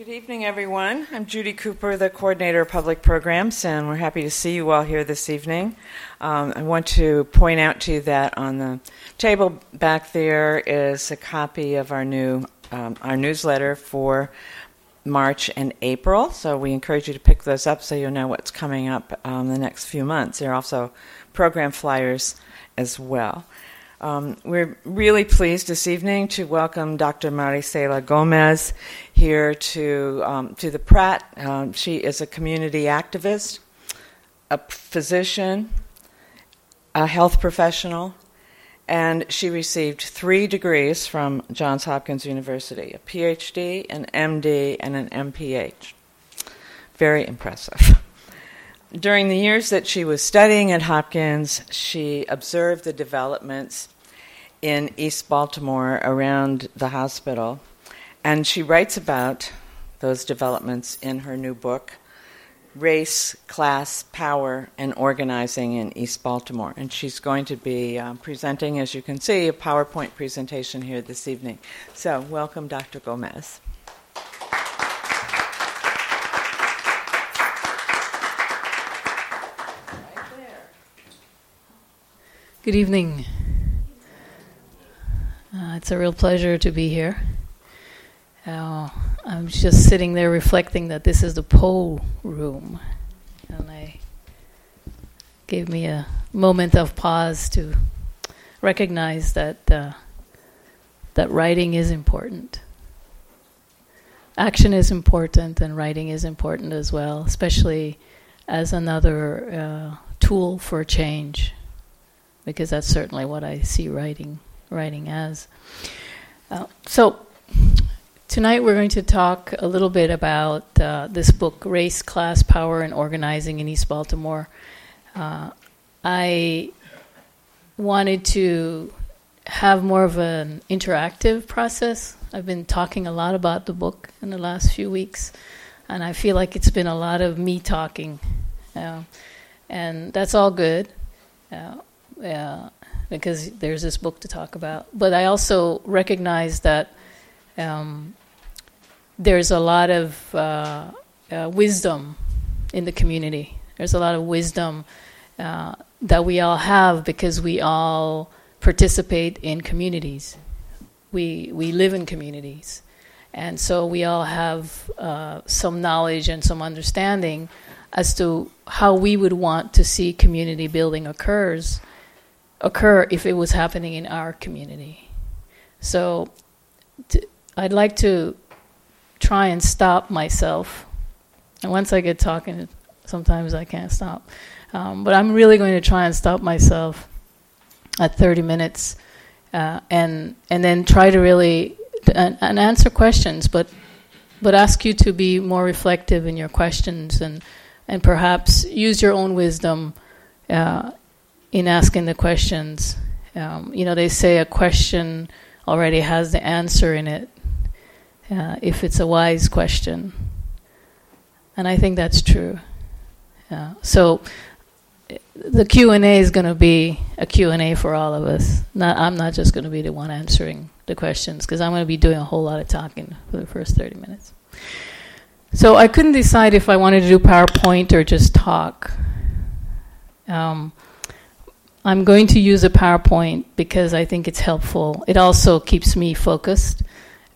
Good evening, everyone. I'm Judy Cooper, the coordinator of public programs, and we're happy to see you all here this evening. Um, I want to point out to you that on the table back there is a copy of our new um, our newsletter for March and April. So we encourage you to pick those up so you'll know what's coming up um, the next few months. There are also program flyers as well. Um, we're really pleased this evening to welcome Dr. Marisela Gomez here to, um, to the Pratt. Um, she is a community activist, a physician, a health professional, and she received three degrees from Johns Hopkins University a PhD, an MD, and an MPH. Very impressive. During the years that she was studying at Hopkins, she observed the developments in East Baltimore around the hospital, and she writes about those developments in her new book, Race, Class, Power, and Organizing in East Baltimore. And she's going to be um, presenting, as you can see, a PowerPoint presentation here this evening. So, welcome, Dr. Gomez. Good evening. Uh, it's a real pleasure to be here. Uh, I'm just sitting there reflecting that this is the Poe Room, and I gave me a moment of pause to recognize that uh, that writing is important. Action is important, and writing is important as well, especially as another uh, tool for change because that's certainly what I see writing writing as. Uh, so tonight we're going to talk a little bit about uh, this book, Race, Class, Power, and Organizing in East Baltimore. Uh, I wanted to have more of an interactive process. I've been talking a lot about the book in the last few weeks, and I feel like it's been a lot of me talking. Uh, and that's all good. Uh, uh, because there's this book to talk about. But I also recognize that um, there's a lot of uh, uh, wisdom in the community. There's a lot of wisdom uh, that we all have because we all participate in communities. We we live in communities, and so we all have uh, some knowledge and some understanding as to how we would want to see community building occurs occur if it was happening in our community. So I'd like to try and stop myself. And once I get talking, sometimes I can't stop. Um, but I'm really going to try and stop myself at 30 minutes uh, and and then try to really and, and answer questions, but but ask you to be more reflective in your questions and and perhaps use your own wisdom uh, in asking the questions. Um, you know, they say a question already has the answer in it uh, if it's a wise question. And I think that's true. Uh, so the Q&A is going to be a Q&A for all of us. Not, I'm not just going to be the one answering the questions because I'm going to be doing a whole lot of talking for the first 30 minutes. So I couldn't decide if I wanted to do PowerPoint or just talk. Um, I'm going to use a PowerPoint because I think it's helpful. It also keeps me focused.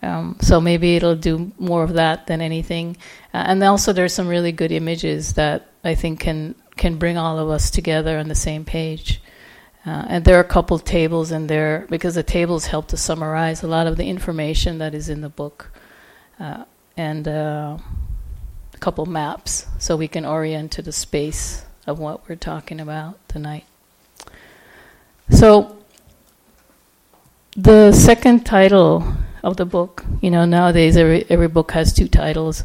Um, so maybe it'll do more of that than anything. Uh, and also, there's some really good images that I think can can bring all of us together on the same page. Uh, and there are a couple tables in there because the tables help to summarize a lot of the information that is in the book, uh, and uh, a couple maps so we can orient to the space of what we're talking about tonight. So, the second title of the book, you know, nowadays every, every book has two titles.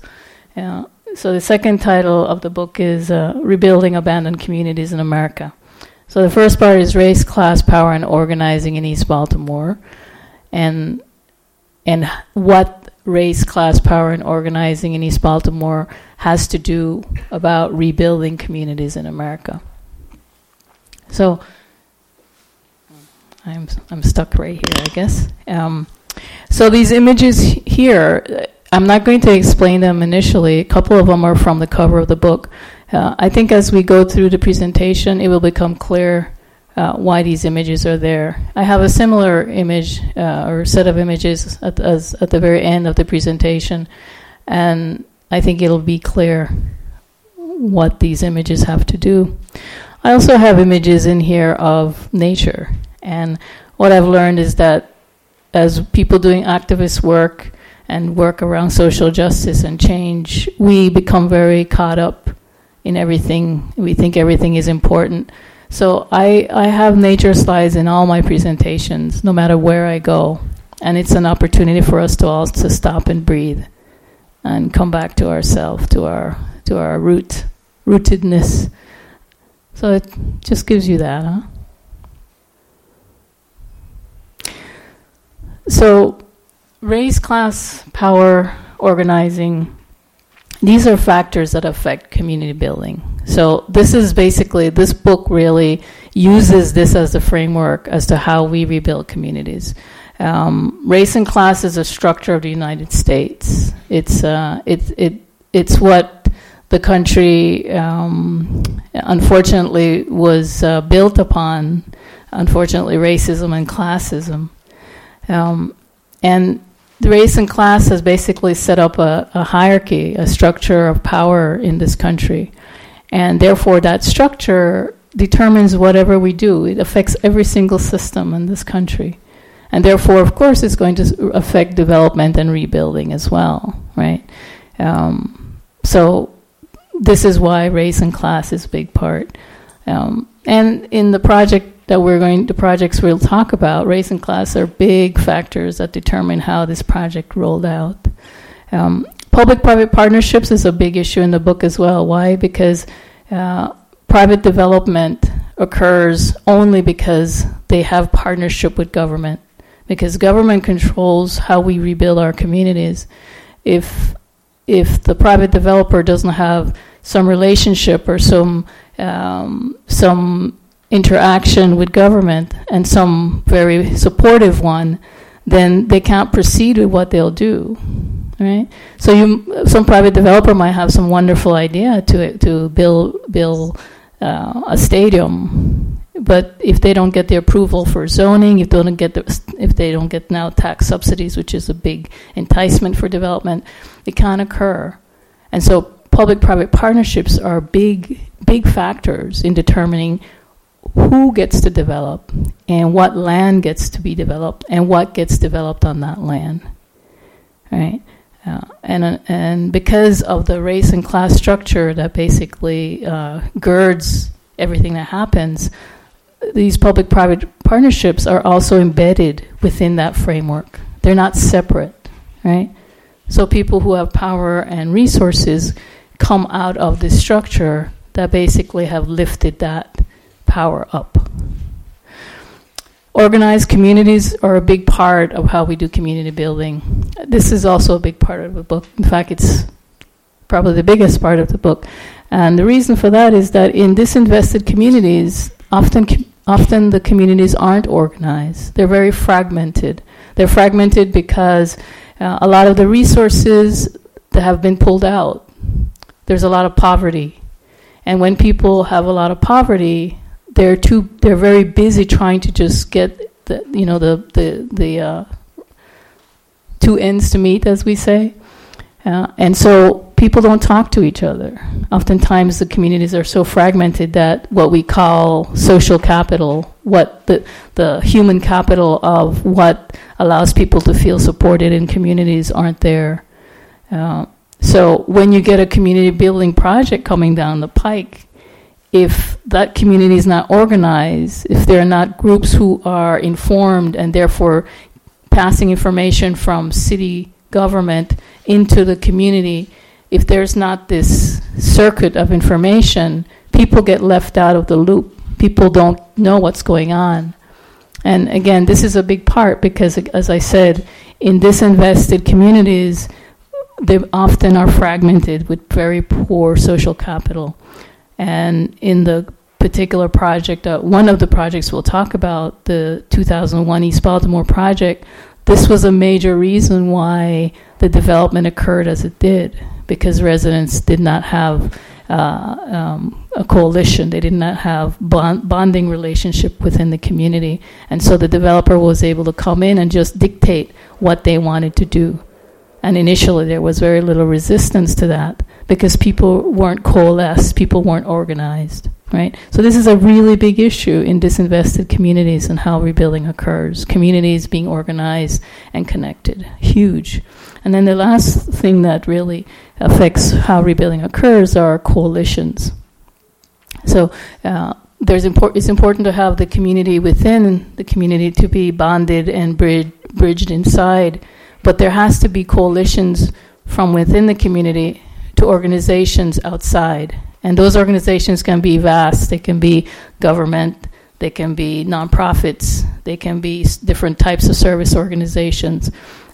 Uh, so, the second title of the book is uh, Rebuilding Abandoned Communities in America. So, the first part is Race, Class, Power, and Organizing in East Baltimore. And, and what race, class, power, and organizing in East Baltimore has to do about rebuilding communities in America. So, I'm I'm stuck right here, I guess. Um, so these images here, I'm not going to explain them initially. A couple of them are from the cover of the book. Uh, I think as we go through the presentation, it will become clear uh, why these images are there. I have a similar image uh, or set of images at, as, at the very end of the presentation, and I think it'll be clear what these images have to do. I also have images in here of nature, and what I've learned is that as people doing activist work, and work around social justice and change, we become very caught up in everything. We think everything is important. So I, I have nature slides in all my presentations, no matter where I go. And it's an opportunity for us to all to stop and breathe and come back to ourselves, to our to our root rootedness. So it just gives you that, huh? So race, class, power, organizing, these are factors that affect community building. So this is basically, this book really uses this as the framework as to how we rebuild communities. Um, race and class is a structure of the United States. It's, uh, it, it, it's what the country, um, unfortunately, was uh, built upon, unfortunately, racism and classism. Um, and race and class has basically set up a, a hierarchy, a structure of power in this country. And therefore, that structure determines whatever we do. It affects every single system in this country. And therefore, of course, it's going to affect development and rebuilding as well, right? Um, so, this is why race and class is a big part. Um, and in the project that we're going, the projects we'll talk about, race and class are big factors that determine how this project rolled out. Um, Public-private partnerships is a big issue in the book as well. Why? Because uh, private development occurs only because they have partnership with government. Because government controls how we rebuild our communities. If if the private developer doesn't have some relationship or some um, some interaction with government and some very supportive one, then they can't proceed with what they'll do. Right? So you, some private developer might have some wonderful idea to to build build uh, a stadium, but if they don't get the approval for zoning, if they don't get the, if they don't get now tax subsidies, which is a big enticement for development, it can't occur. And so public-private partnerships are big big factors in determining who gets to develop and what land gets to be developed and what gets developed on that land right? Uh, and and because of the race and class structure that basically uh, girds everything that happens these public-private partnerships are also embedded within that framework. They're not separate right? So people who have power and resources come out of this structure that basically have lifted that power up. Organized communities are a big part of how we do community building. This is also a big part of the book. In fact, it's probably the biggest part of the book. And the reason for that is that in disinvested communities, often often the communities aren't organized. They're very fragmented. They're fragmented because uh, a lot of the resources that have been pulled out. There's a lot of poverty. And when people have a lot of poverty, they're too they're very busy trying to just get the you know the the the uh, two ends to meet as we say. Uh, and so people don't talk to each other. Oftentimes the communities are so fragmented that what we call social capital what the the human capital of what allows people to feel supported in communities aren't there. Uh, so when you get a community building project coming down the pike if that community is not organized, if there are not groups who are informed and therefore passing information from city government into the community, if there's not this circuit of information, people get left out of the loop. People don't know what's going on. And again, this is a big part because, as I said, in disinvested communities, they often are fragmented with very poor social capital. And in the particular project, uh, one of the projects we'll talk about, the 2001 East Baltimore project, this was a major reason why the development occurred as it did, because residents did not have uh, um, a coalition. They did not have bond, bonding relationship within the community, and so the developer was able to come in and just dictate what they wanted to do. And initially, there was very little resistance to that because people weren't coalesced, people weren't organized, right? So this is a really big issue in disinvested communities and how rebuilding occurs. Communities being organized and connected, huge. And then the last thing that really affects how rebuilding occurs are coalitions. So uh, there's import- it's important to have the community within the community to be bonded and brid- bridged inside, but there has to be coalitions from within the community to organizations outside. And those organizations can be vast. They can be government, they can be nonprofits, they can be different types of service organizations.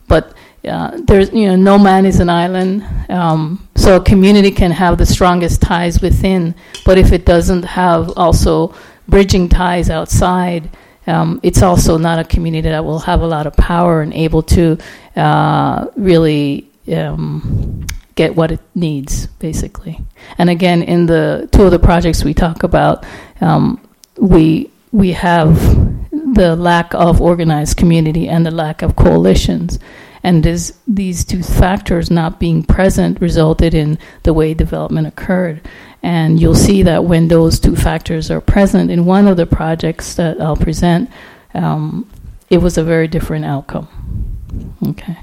But uh, there's, you know, no man is an island. Um, so a community can have the strongest ties within, but if it doesn't have also bridging ties outside, um, it's also not a community that will have a lot of power and able to uh, really um, get what it needs, basically. And again, in the two of the projects we talk about, um, we we have the lack of organized community and the lack of coalitions. And this, these two factors not being present resulted in the way development occurred. And you'll see that when those two factors are present in one of the projects that I'll present, um, it was a very different outcome. Okay.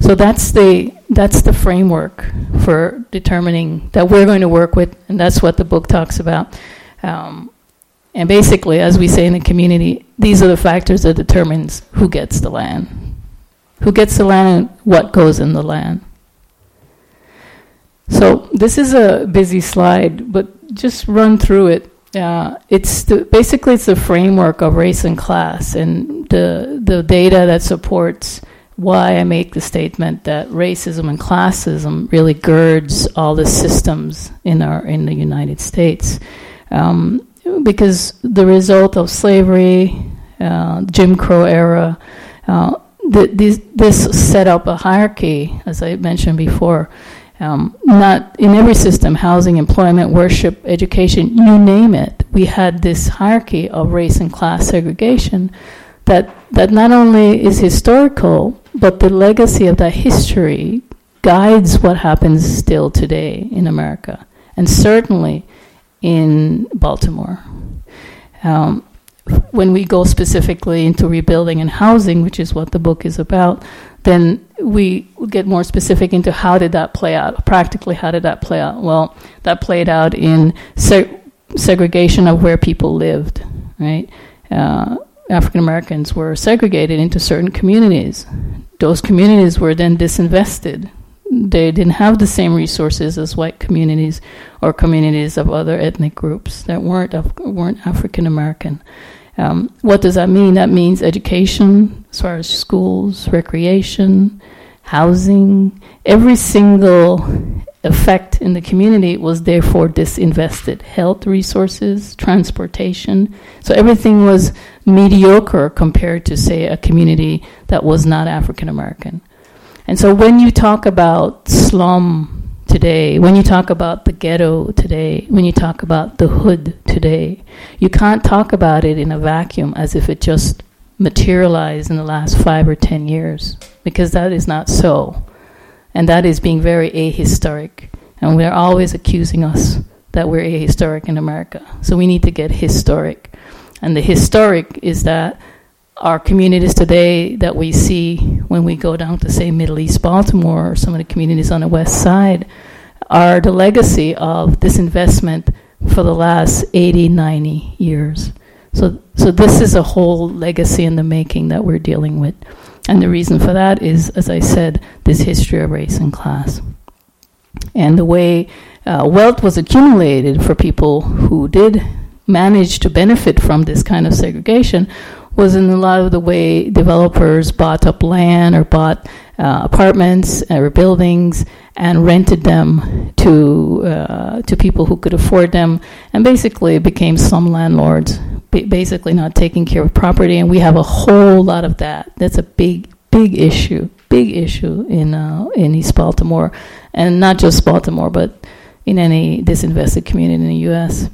So that's the that's the framework for determining that we're going to work with, and that's what the book talks about. Um, and basically, as we say in the community, these are the factors that determines who gets the land, who gets the land, and what goes in the land. So this is a busy slide, but just run through it. Uh, it's the, basically it's the framework of race and class, and the the data that supports why I make the statement that racism and classism really girds all the systems in our in the United States, um, because the result of slavery, uh, Jim Crow era, uh, th- this, this set up a hierarchy, as I mentioned before. Um, not in every system, housing, employment, worship, education, you name it. We had this hierarchy of race and class segregation that that not only is historical, but the legacy of that history guides what happens still today in America, and certainly in Baltimore. Um, when we go specifically into rebuilding and housing, which is what the book is about, then we get more specific into how did that play out practically. How did that play out? Well, that played out in se- segregation of where people lived, right? Uh, African Americans were segregated into certain communities. Those communities were then disinvested. They didn't have the same resources as white communities or communities of other ethnic groups that weren't weren't African American. Um, what does that mean? That means education, as far as schools, recreation, housing, every single effect in the community was therefore disinvested. Health resources, transportation. So everything was mediocre compared to, say, a community that was not African American. And so when you talk about slum today, when you talk about the ghetto today, when you talk about the hood today, you can't talk about it in a vacuum as if it just materialized in the last five or ten years, because that is not so. And that is being very ahistoric. And we're always accusing us that we're ahistoric in America. So we need to get historic. And the historic is that our communities today that we see when we go down to, say, Middle East Baltimore or some of the communities on the west side are the legacy of this investment for the last 80, 90 years. So, so this is a whole legacy in the making that we're dealing with. And the reason for that is, as I said, this history of race and class. And the way uh, wealth was accumulated for people who did manage to benefit from this kind of segregation was in a lot of the way developers bought up land or bought uh, apartments or buildings and rented them to uh, to people who could afford them, and basically became some landlords, basically not taking care of property. And we have a whole lot of that. That's a big big issue, big issue in uh, in East Baltimore, and not just Baltimore, but in any disinvested community in the U.S.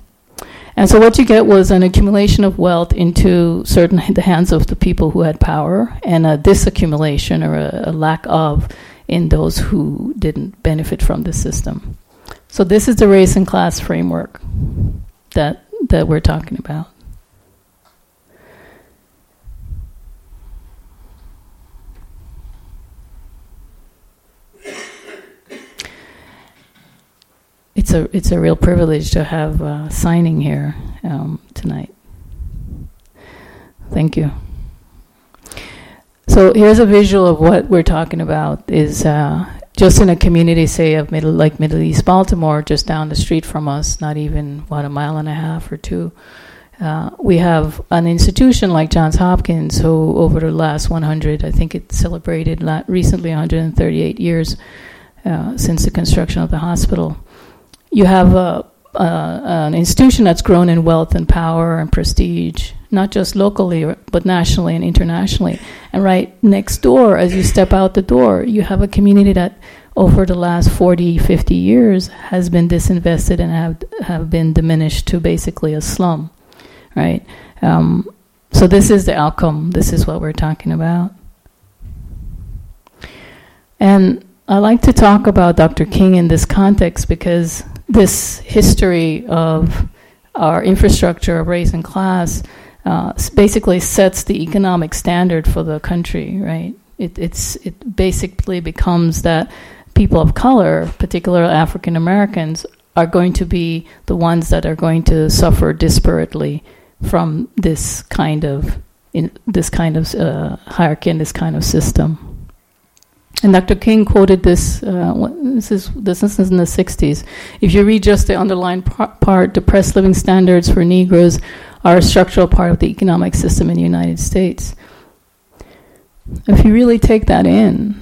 And so what you get was an accumulation of wealth into certain the hands of the people who had power, and a disaccumulation or a, a lack of in those who didn't benefit from the system. So this is the race and class framework that that we're talking about. It's a it's a real privilege to have uh, signing here um, tonight. Thank you. So here's a visual of what we're talking about. Is uh, just in a community, say of middle like Middle East Baltimore, just down the street from us, not even what a mile and a half or two. Uh, we have an institution like Johns Hopkins, who over the last 100, I think it celebrated recently 138 years uh, since the construction of the hospital you have a, an institution that's grown in wealth and power and prestige, not just locally, but nationally and internationally. And right next door, as you step out the door, you have a community that over the last 40, 50 years has been disinvested and have, have been diminished to basically a slum, right? Um, so this is the outcome. This is what we're talking about. And I like to talk about Dr. King in this context because this history of our infrastructure of race and class uh, basically sets the economic standard for the country, right? It, it's, it basically becomes that people of color, particularly African Americans, are going to be the ones that are going to suffer disparately from this kind of in this kind of uh, hierarchy and this kind of system. And Dr. King quoted this. Uh, this is this is in the '60s. If you read just the underlying part, depressed living standards for Negroes are a structural part of the economic system in the United States. If you really take that in,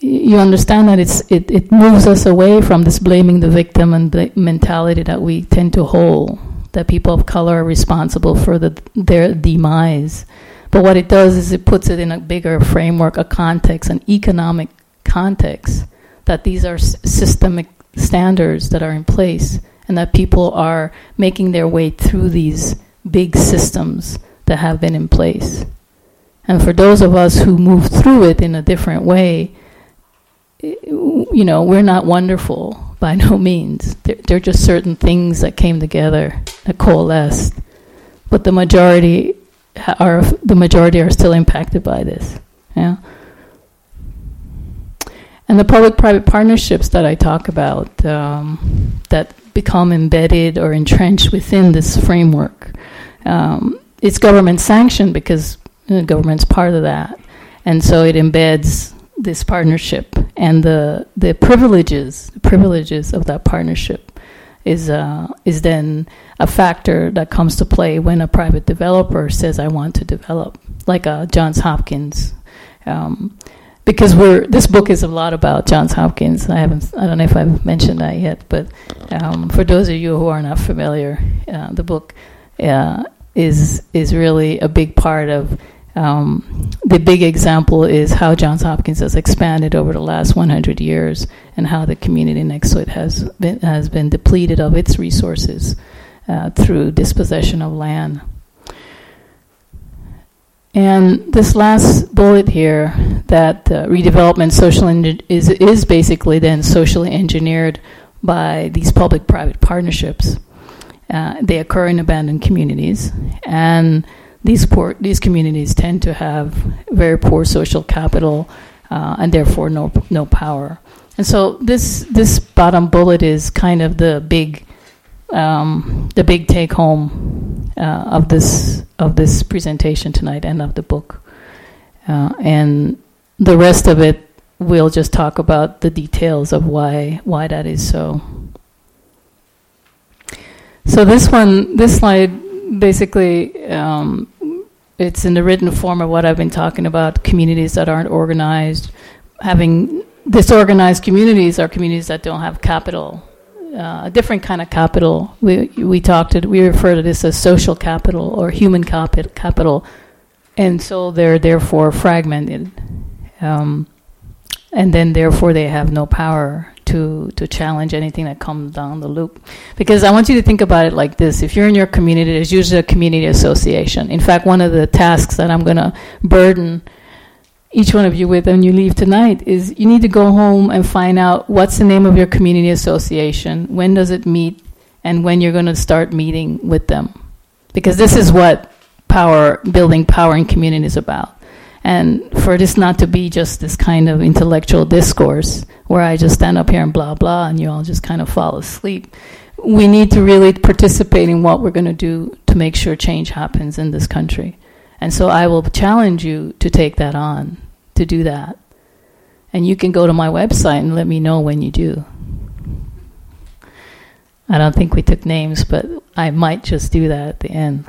you understand that it's it, it moves us away from this blaming the victim and the mentality that we tend to hold. That people of color are responsible for the, their demise but what it does is it puts it in a bigger framework, a context, an economic context, that these are systemic standards that are in place and that people are making their way through these big systems that have been in place. And for those of us who move through it in a different way, you know, we're not wonderful by no means. They're, they're just certain things that came together, that coalesced. But the majority are the majority are still impacted by this. Yeah. And the public-private partnerships that I talk about um, that become embedded or entrenched within this framework, um, it's government sanctioned because the government's part of that, and so it embeds this partnership and the the privileges privileges of that partnership is uh, is then a factor that comes to play when a private developer says, "I want to develop," like uh, Johns Hopkins. Um, because we're this book is a lot about Johns Hopkins. I haven't, I don't know if I've mentioned that yet, but um, for those of you who are not familiar, uh, the book uh, is is really a big part of um, the big example is how Johns Hopkins has expanded over the last 100 years, and how the community next to it has been has been depleted of its resources uh, through dispossession of land. And this last bullet here, that uh, redevelopment social is is basically then socially engineered by these public-private partnerships. Uh, they occur in abandoned communities, and these poor these communities tend to have very poor social capital uh, and therefore no no power. And so this this bottom bullet is kind of the big um, the big take home uh, of this of this presentation tonight and of the book. Uh, and the rest of it we'll just talk about the details of why why that is so. So this one, this slide basically um, it's in the written form of what I've been talking about communities that aren't organized. Having disorganized communities are communities that don't have capital, uh, a different kind of capital. We, we talked to, we refer to this as social capital or human capital, and so they're therefore fragmented. Um, and then therefore they have no power to to challenge anything that comes down the loop. Because I want you to think about it like this: if you're in your community, there's usually a community association. In fact, one of the tasks that I'm going to burden each one of you with when you leave tonight is you need to go home and find out what's the name of your community association, when does it meet, and when you're going to start meeting with them. Because this is what power building power in community is about. And for this not to be just this kind of intellectual discourse where I just stand up here and blah, blah, and you all just kind of fall asleep, we need to really participate in what we're going to do to make sure change happens in this country. And so I will challenge you to take that on, to do that. And you can go to my website and let me know when you do. I don't think we took names, but I might just do that at the end.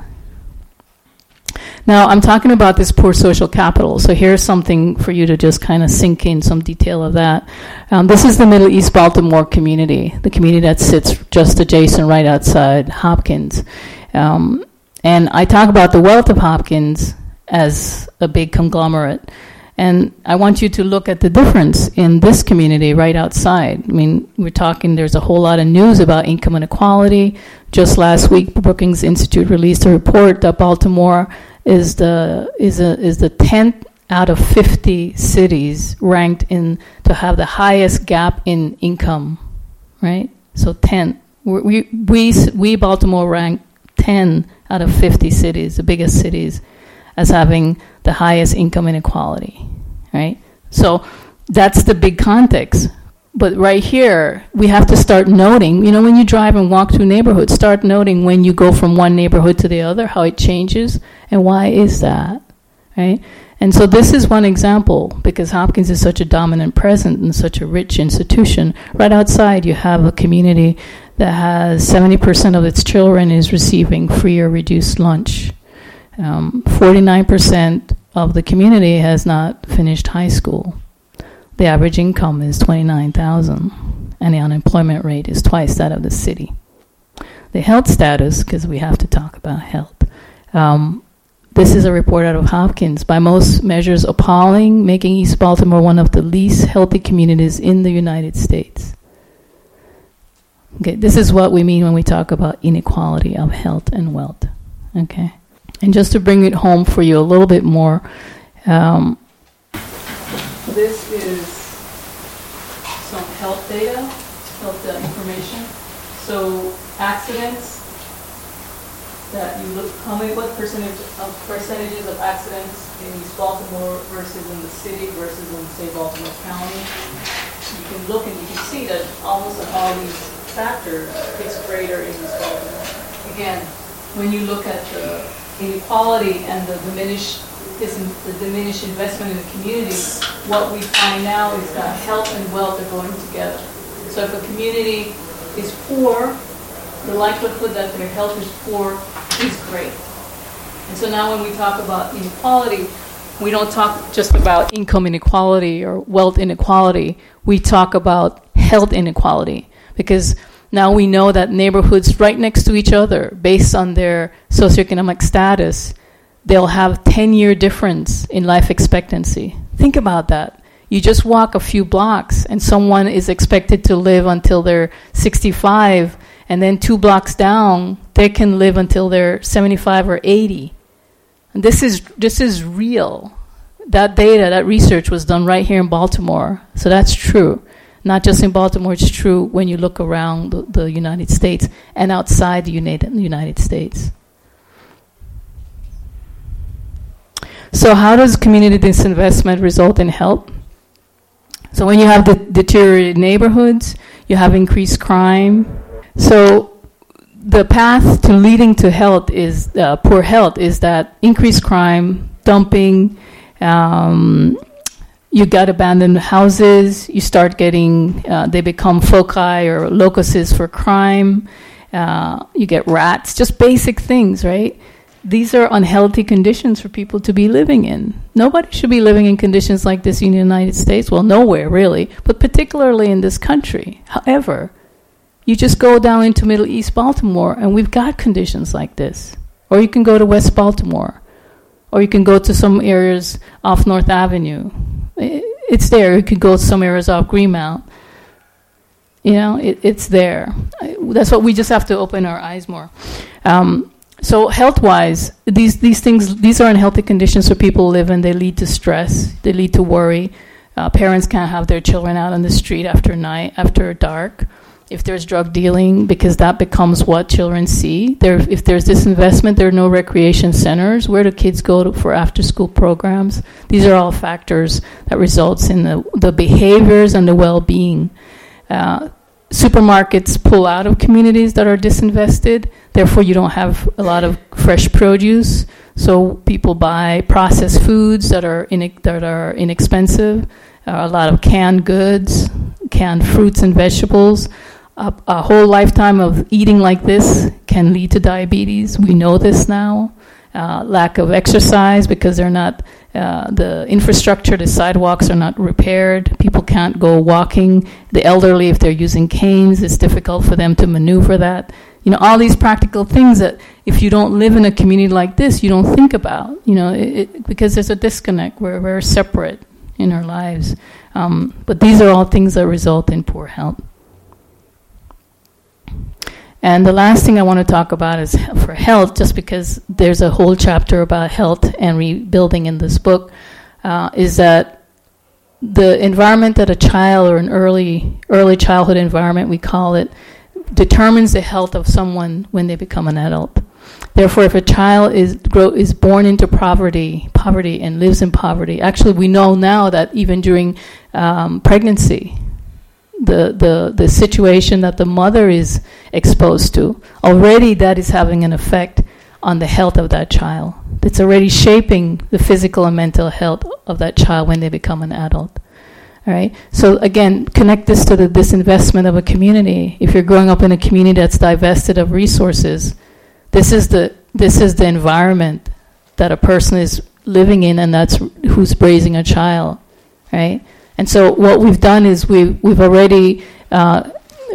Now, I'm talking about this poor social capital. So here's something for you to just kind of sink in some detail of that. Um, this is the Middle East Baltimore community, the community that sits just adjacent right outside Hopkins. Um, and I talk about the wealth of Hopkins as a big conglomerate. And I want you to look at the difference in this community right outside. I mean, we're talking, there's a whole lot of news about income inequality. Just last week, Brookings Institute released a report that Baltimore is the, is, a, is the 10th out of 50 cities ranked in to have the highest gap in income, right? So 10. We, we, we Baltimore rank 10 out of 50 cities, the biggest cities, as having the highest income inequality, right? So that's the big context. But right here, we have to start noting, you know, when you drive and walk through neighborhoods, start noting when you go from one neighborhood to the other, how it changes, and why is that, right? And so this is one example because Hopkins is such a dominant presence and such a rich institution. Right outside, you have a community that has 70% of its children is receiving free or reduced lunch. Um, 49% of the community has not finished high school. The average income is 29,000 and the unemployment rate is twice that of the city. The health status, because we have to talk about health. Um, this is a report out of Hopkins. By most measures, appalling, making East Baltimore one of the least healthy communities in the United States. Okay, this is what we mean when we talk about inequality of health and wealth. Okay, and just to bring it home for you a little bit more, um, this is health data, health uh, information. So accidents that you look, how many, what percentage of percentages of accidents in East Baltimore versus in the city versus in say Baltimore County? You can look and you can see that almost all these factors, is greater in East Baltimore. Again, when you look at the inequality and the diminished the diminished investment in the community, what we find now is that health and wealth are going together. So if a community is poor, the likelihood that their health is poor is great. And so now when we talk about inequality, we don't talk just about income inequality or wealth inequality. We talk about health inequality because now we know that neighborhoods right next to each other, based on their socioeconomic status, they'll have 10 year difference in life expectancy. Think about that. You just walk a few blocks and someone is expected to live until they're 65 and then two blocks down they can live until they're 75 or 80. And this is this is real. That data, that research was done right here in Baltimore. So that's true not just in Baltimore, it's true when you look around the, the United States and outside the United, United States. So, how does community disinvestment result in health? So, when you have the deteriorated neighborhoods, you have increased crime. So, the path to leading to health is uh, poor health is that increased crime, dumping, um, you got abandoned houses, you start getting, uh, they become foci or locuses for crime, uh, you get rats, just basic things, right? These are unhealthy conditions for people to be living in. Nobody should be living in conditions like this in the United States. Well, nowhere really, but particularly in this country. However, you just go down into Middle East Baltimore and we've got conditions like this. Or you can go to West Baltimore. Or you can go to some areas off North Avenue it's there. You could go to some areas off Greenmount. You know, it, it's there. That's what we just have to open our eyes more. Um, so health-wise, these these things these are unhealthy conditions for people live in. They lead to stress. They lead to worry. Uh, parents can't have their children out on the street after night after dark if there's drug dealing, because that becomes what children see. There, if there's disinvestment, there are no recreation centers. Where do kids go to, for after-school programs? These are all factors that results in the, the behaviors and the well-being. Uh, supermarkets pull out of communities that are disinvested. Therefore, you don't have a lot of fresh produce. So people buy processed foods that are in, that are inexpensive. Uh, a lot of canned goods, canned fruits and vegetables a, a, whole lifetime of eating like this can lead to diabetes. We know this now. Uh, lack of exercise because they're not uh, the infrastructure, the sidewalks are not repaired. People can't go walking. The elderly, if they're using canes, it's difficult for them to maneuver that. You know, all these practical things that if you don't live in a community like this, you don't think about. You know, it, it, because there's a disconnect. We're we're separate in our lives. Um, but these are all things that result in poor health. And the last thing I want to talk about is for health, just because there's a whole chapter about health and rebuilding in this book, uh, is that the environment that a child or an early early childhood environment we call it determines the health of someone when they become an adult. Therefore, if a child is grow, is born into poverty, poverty and lives in poverty, actually we know now that even during um, pregnancy, the, the, the situation that the mother is exposed to, already that is having an effect on the health of that child. It's already shaping the physical and mental health of that child when they become an adult. All right. So again, connect this to the disinvestment of a community. If you're growing up in a community that's divested of resources, this is the this is the environment that a person is living in, and that's who's raising a child. Right. And so what we've done is we've, we've already, uh,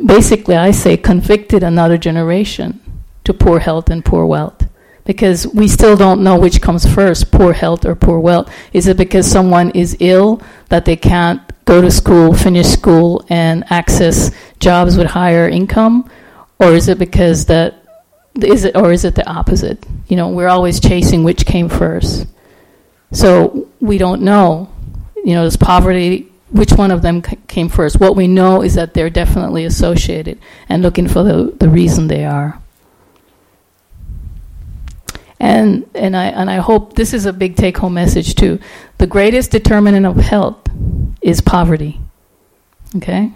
basically, I say, convicted another generation to poor health and poor wealth. Because we still don't know which comes first, poor health or poor wealth. Is it because someone is ill that they can't go to school, finish school, and access jobs with higher income? Or is it because that is it or is it the opposite? You know, we're always chasing which came first. So we don't know. You know, does poverty which one of them c- came first. What we know is that they're definitely associated and looking for the, the reason they are. And, and, I, and I hope this is a big take home message too. The greatest determinant of health is poverty. Okay?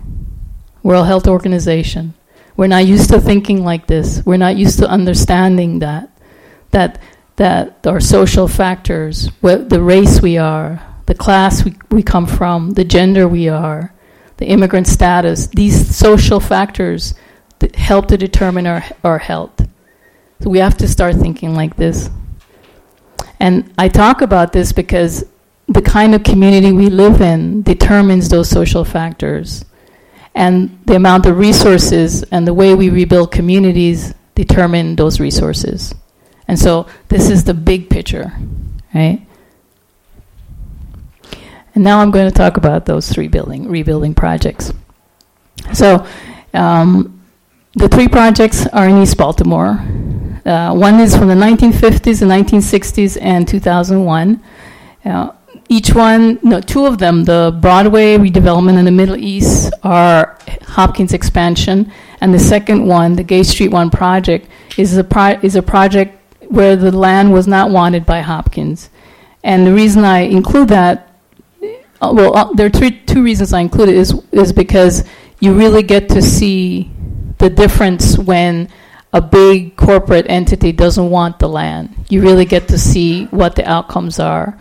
World Health Organization. We're not used to thinking like this. We're not used to understanding that. That, that our social factors, what the race we are, the class we, we come from, the gender we are, the immigrant status, these social factors that help to determine our, our health. So we have to start thinking like this. And I talk about this because the kind of community we live in determines those social factors. And the amount of resources and the way we rebuild communities determine those resources. And so this is the big picture, right? And now I'm going to talk about those three building rebuilding projects. So, um, the three projects are in East Baltimore. Uh, one is from the 1950s, the 1960s, and 2001. Uh, each one, no, two of them, the Broadway redevelopment in the Middle East, are Hopkins expansion, and the second one, the Gay Street One project, is a pro- is a project where the land was not wanted by Hopkins. And the reason I include that uh, well, uh, there are three, two reasons I include it is, is because you really get to see the difference when a big corporate entity doesn't want the land. You really get to see what the outcomes are.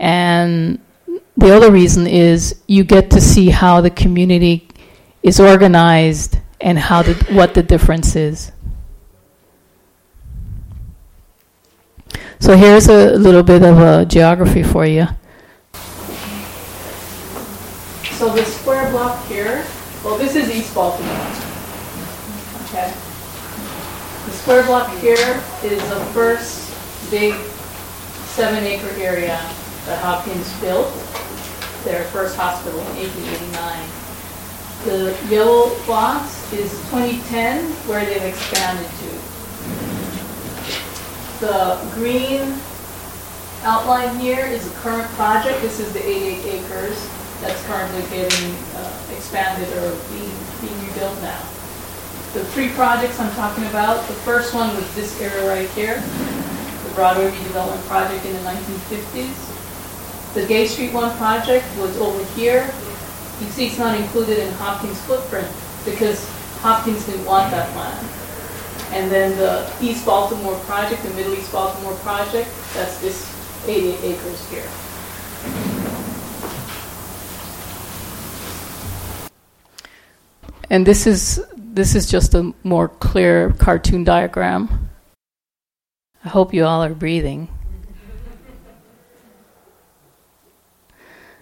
And the other reason is you get to see how the community is organized and how the, what the difference is. So here's a little bit of a geography for you. So the square block here, well, this is East Baltimore. Okay. The square block here is the first big seven acre area that Hopkins built. their first hospital in 1889. The yellow box is 2010, where they've expanded to. The green outline here is a current project. This is the 88 acres that's currently getting uh, expanded or being, being rebuilt now. The three projects I'm talking about, the first one was this area right here, the Broadway redevelopment project in the 1950s. The Gay Street One project was over here. You see it's not included in Hopkins' footprint because Hopkins didn't want that land. And then the East Baltimore project, the Middle East Baltimore project, that's this 88 acres here. And this is this is just a more clear cartoon diagram. I hope you all are breathing.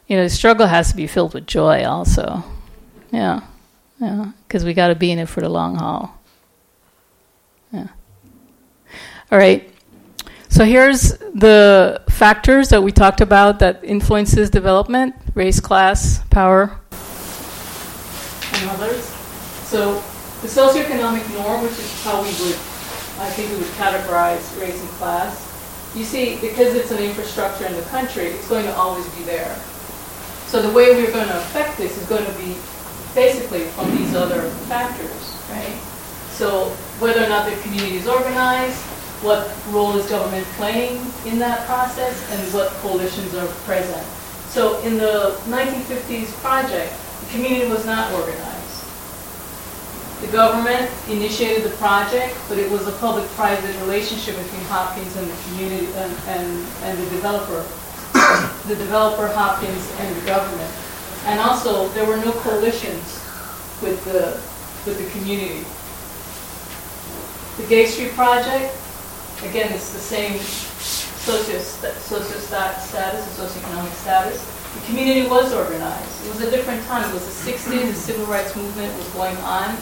You know, the struggle has to be filled with joy also. Yeah. Yeah, because we got to be in it for the long haul. Yeah. All right. So here's the factors that we talked about that influences development: race, class, power, and others. So the socioeconomic norm, which is how we would, I think we would categorize race and class. You see, because it's an infrastructure in the country, it's going to always be there. So the way we're going to affect this is going to be basically from these other factors, right? So whether or not the community is organized, what role is government playing in that process and what coalitions are present. So in the 1950s project, the community was not organized. The government initiated the project, but it was a public-private relationship between Hopkins and the community and, and, and the developer. the developer, Hopkins, and the government. And also, there were no coalitions with the, with the community. The Gay Street project again, it's the same socio status, socioeconomic status. The community was organized. It was a different time. It was the 60s. The civil rights movement was going on.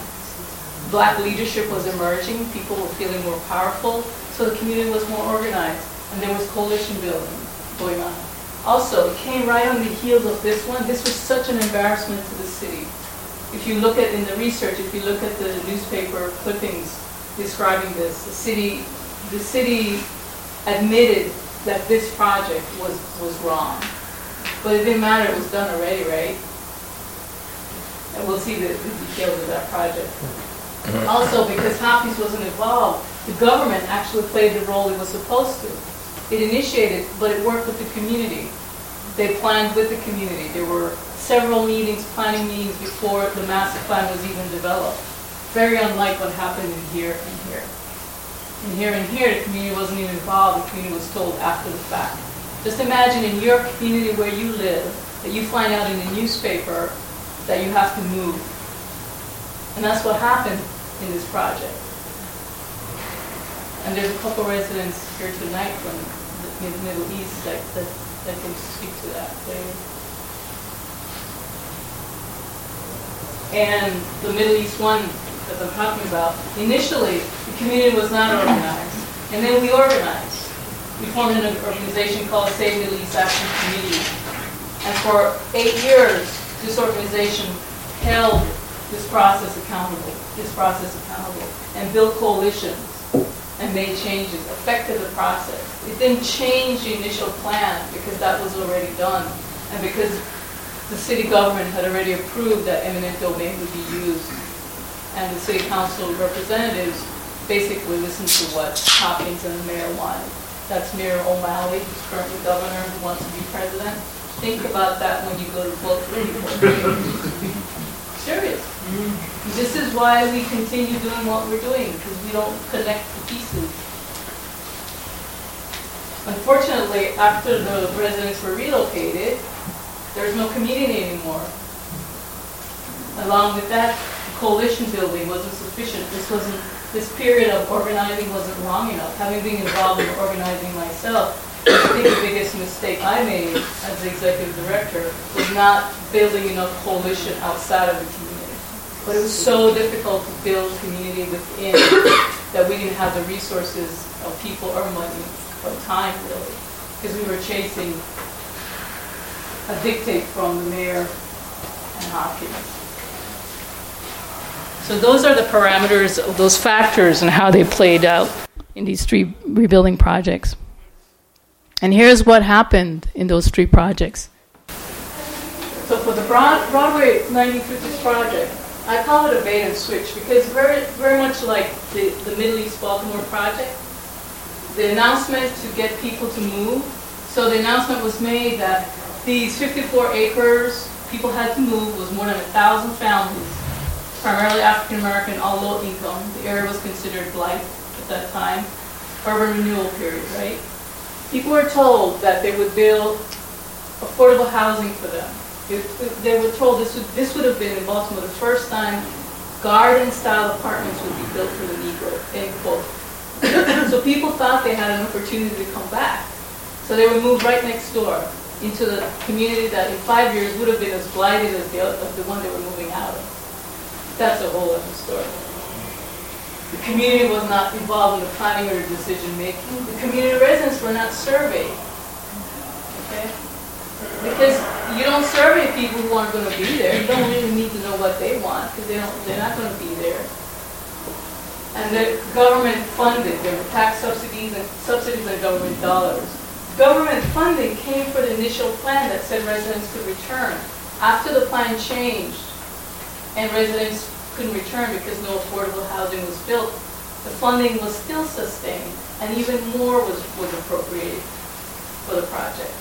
Black leadership was emerging. People were feeling more powerful. So the community was more organized. And there was coalition building going on. Also, it came right on the heels of this one. This was such an embarrassment to the city. If you look at in the research, if you look at the newspaper clippings describing this, the city the city admitted that this project was, was wrong. But it didn't matter, it was done already, right? And we'll see the, the details of that project. Mm-hmm. Also, because Hopkins wasn't involved, the government actually played the role it was supposed to. It initiated, but it worked with the community. They planned with the community. There were several meetings, planning meetings before the master plan was even developed. Very unlike what happened in here and here. And here and here, the community wasn't even involved. The community was told after the fact. Just imagine in your community where you live that you find out in the newspaper that you have to move. And that's what happened in this project. And there's a couple residents here tonight from the Middle East that, that, that can speak to that. and the Middle East one that I'm talking about, initially the community was not organized. And then we organized. We formed an organization called Save Middle East Action Committee. And for eight years, this organization held this process accountable, this process accountable, and built coalitions and made changes, affected the process. It didn't change the initial plan because that was already done. And because the city government had already approved that eminent domain would be used and the city council representatives basically listened to what Hopkins and the mayor wanted. That's Mayor O'Malley, who's currently governor, who wants to be president. Think about that when you go to vote for people. Serious. This is why we continue doing what we're doing, because we don't connect the pieces. Unfortunately, after the residents were relocated, there's no community anymore. Along with that, coalition building wasn't sufficient. This wasn't, this period of organizing wasn't long enough. Having been involved in organizing myself, I think the biggest mistake I made as the executive director was not building enough coalition outside of the community. But it was so difficult to build community within that we didn't have the resources of people or money or time really, because we were chasing a dictate from the mayor and Hopkins. So those are the parameters, of those factors, and how they played out in these three rebuilding projects. And here's what happened in those three projects. So for the Broadway 1950s project, I call it a bait and switch because very, very much like the, the Middle East Baltimore project, the announcement to get people to move. So the announcement was made that these 54 acres people had to move was more than a thousand families, primarily African American, all low income. The area was considered blight at that time, urban renewal period, right? People were told that they would build affordable housing for them. If they were told this would, this would have been in Baltimore the first time garden-style apartments would be built for the Negro, end quote. so people thought they had an opportunity to come back. So they would move right next door into the community that in five years would have been as blighted as the, of the one they were moving out of. That's a whole other story. The community was not involved in the planning or decision making. The community residents were not surveyed. Okay? Because you don't survey people who aren't going to be there. You don't really need to know what they want because they don't, they're not going to be there. And the government funded, there were tax subsidies and subsidies and government dollars. Government funding came for the initial plan that said residents could return. After the plan changed and residents couldn't return because no affordable housing was built, the funding was still sustained and even more was, was appropriated for the project.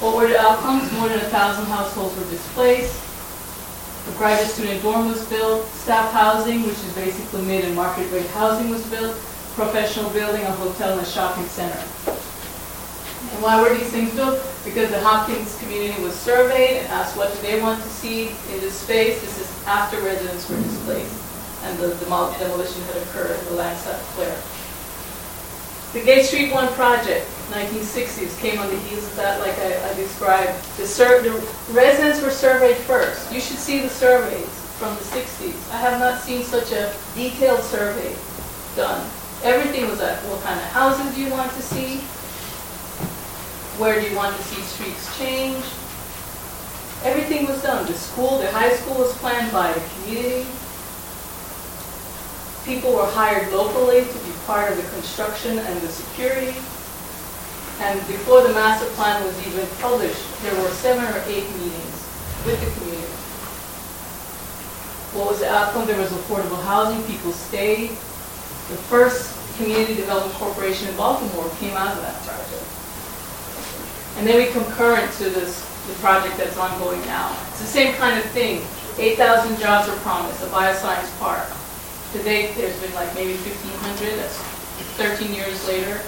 What were the outcomes? More than a thousand households were displaced. A graduate student dorm was built. Staff housing, which is basically mid and market rate housing, was built. Professional building, a hotel, and a shopping center. And why were these things built? Because the Hopkins community was surveyed and asked what do they want to see in this space. This is after residents were displaced and the demolition had occurred, the land sat clear. The Gay Street 1 project, 1960s, came on the heels of that, like I, I described. The, sur- the residents were surveyed first. You should see the surveys from the 60s. I have not seen such a detailed survey done. Everything was at what kind of houses do you want to see? Where do you want to see streets change? Everything was done. The school, the high school was planned by the community. People were hired locally to be part of the construction and the security. And before the master plan was even published, there were seven or eight meetings with the community. What was the outcome? There was affordable housing, people stayed. The first Community Development Corporation in Baltimore came out of that project. And then we concurrent to this, the project that's ongoing now. It's the same kind of thing. 8,000 jobs are promised, a bioscience park. To date, there's been like maybe 1,500. That's 13 years later.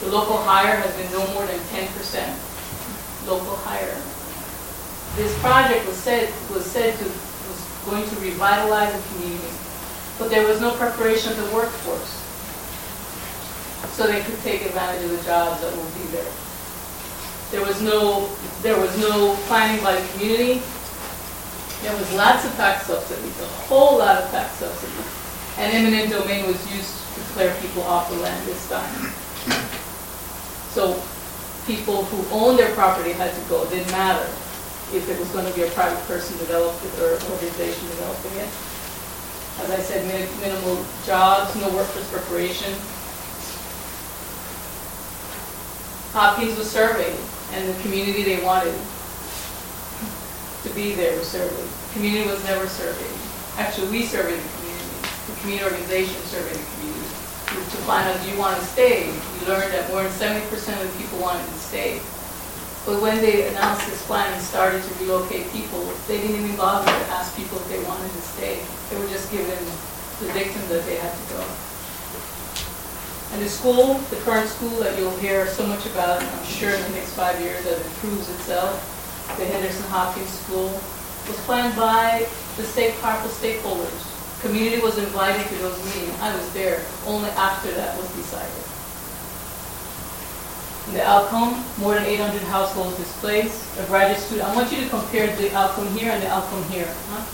The local hire has been no more than 10% local hire. This project was said was said to was going to revitalize the community, but there was no preparation of the workforce, so they could take advantage of the jobs that will be there. There was no there was no planning by the community. There was lots of tax subsidies, a whole lot of tax subsidies. And eminent domain was used to clear people off the land this time. So people who owned their property had to go. It didn't matter if it was going to be a private person developing it or an organization developing it. As I said, minimal jobs, no workforce preparation. Hopkins was surveyed, and the community they wanted to be there was surveyed. The community was never surveyed. Actually, we surveyed the community. The community organization surveyed the community to, find out, do you want to stay? We learned that more than 70% of the people wanted to stay. But when they announced this plan and started to relocate people, they didn't even bother to ask people if they wanted to stay. They were just given the dictum that they had to go. And the school, the current school that you'll hear so much about, I'm sure in the next five years as it proves itself, the Henderson Hopkins School, was planned by the state powerful stakeholders. Community was invited to those meetings. I was there. Only after that was decided. And the outcome, more than 800 households displaced. A graduate student, I want you to compare the outcome here and the outcome here. Huh?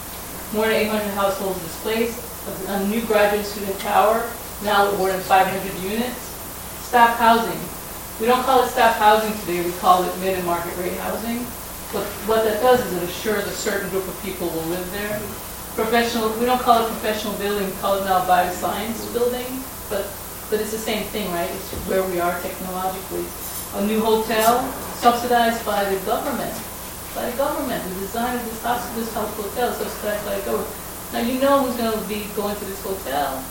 More than 800 households displaced. A new graduate student tower, now with more than 500 units. Staff housing, We don't call it staff housing today, we call it mid and market rate housing. But what that does is it assures a certain group of people will live there. Professional, we don't call it professional building, we call it now bioscience building, but, but it's the same thing, right? It's where we are technologically. A new hotel subsidized by the government, by the government. The design of this hospital, this hotel subsidized by the government. Now you know who's going to be going to this hotel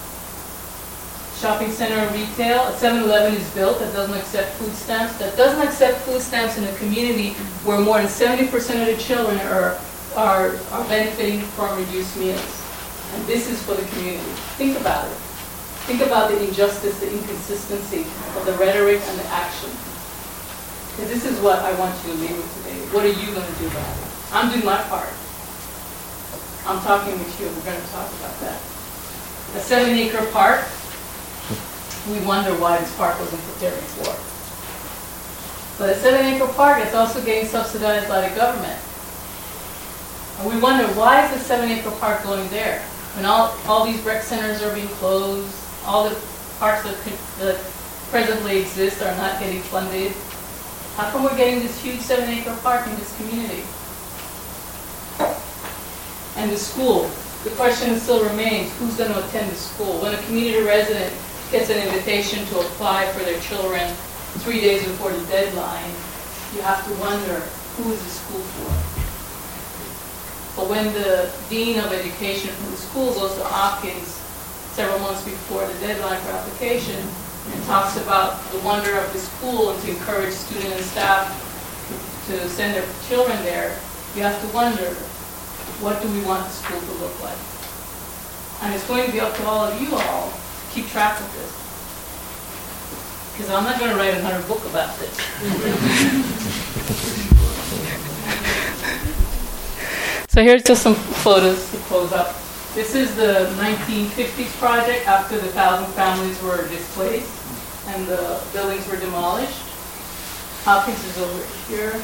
shopping center and retail. A 7-Eleven is built that doesn't accept food stamps. That doesn't accept food stamps in a community where more than 70% of the children are, are, are benefiting from reduced meals. And this is for the community. Think about it. Think about the injustice, the inconsistency of the rhetoric and the action. Because this is what I want you to leave with today. What are you going to do about it? I'm doing my part. I'm talking with you. We're going to talk about that. A seven acre park we wonder why this park wasn't prepared before. But a seven acre Park, it's also getting subsidized by the government. And we wonder why is the seven acre park going there? When all, all these rec centers are being closed, all the parks that, that presently exist are not getting funded. How come we're getting this huge seven acre park in this community? And the school, the question still remains, who's going to attend the school? When a community resident gets an invitation to apply for their children three days before the deadline, you have to wonder, who is the school for? But when the Dean of Education from the school goes to Hopkins several months before the deadline for application and talks about the wonder of the school and to encourage students and staff to send their children there, you have to wonder, what do we want the school to look like? And it's going to be up to all of you all keep track of this. Because I'm not going to write another book about this. so here's just some photos to close up. This is the 1950s project after the thousand families were displaced and the buildings were demolished. Hopkins is over here.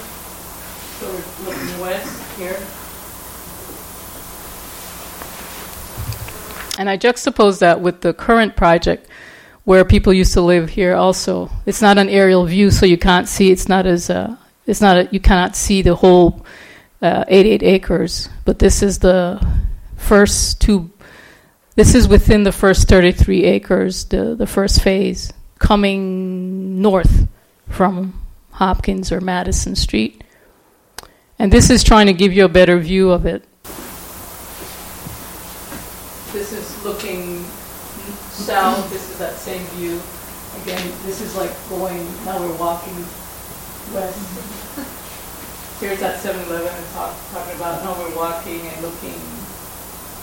So we're looking west here. And I juxtapose that with the current project where people used to live here also. It's not an aerial view, so you can't see, it's not as, uh, it's not, a, you cannot see the whole uh, 88 acres, but this is the first two, this is within the first 33 acres, the, the first phase, coming north from Hopkins or Madison Street. And this is trying to give you a better view of it. This is looking south. This is that same view. Again, this is like going, now we're walking west. Here's that 7-Eleven I'm talk, talking about. Now we're walking and looking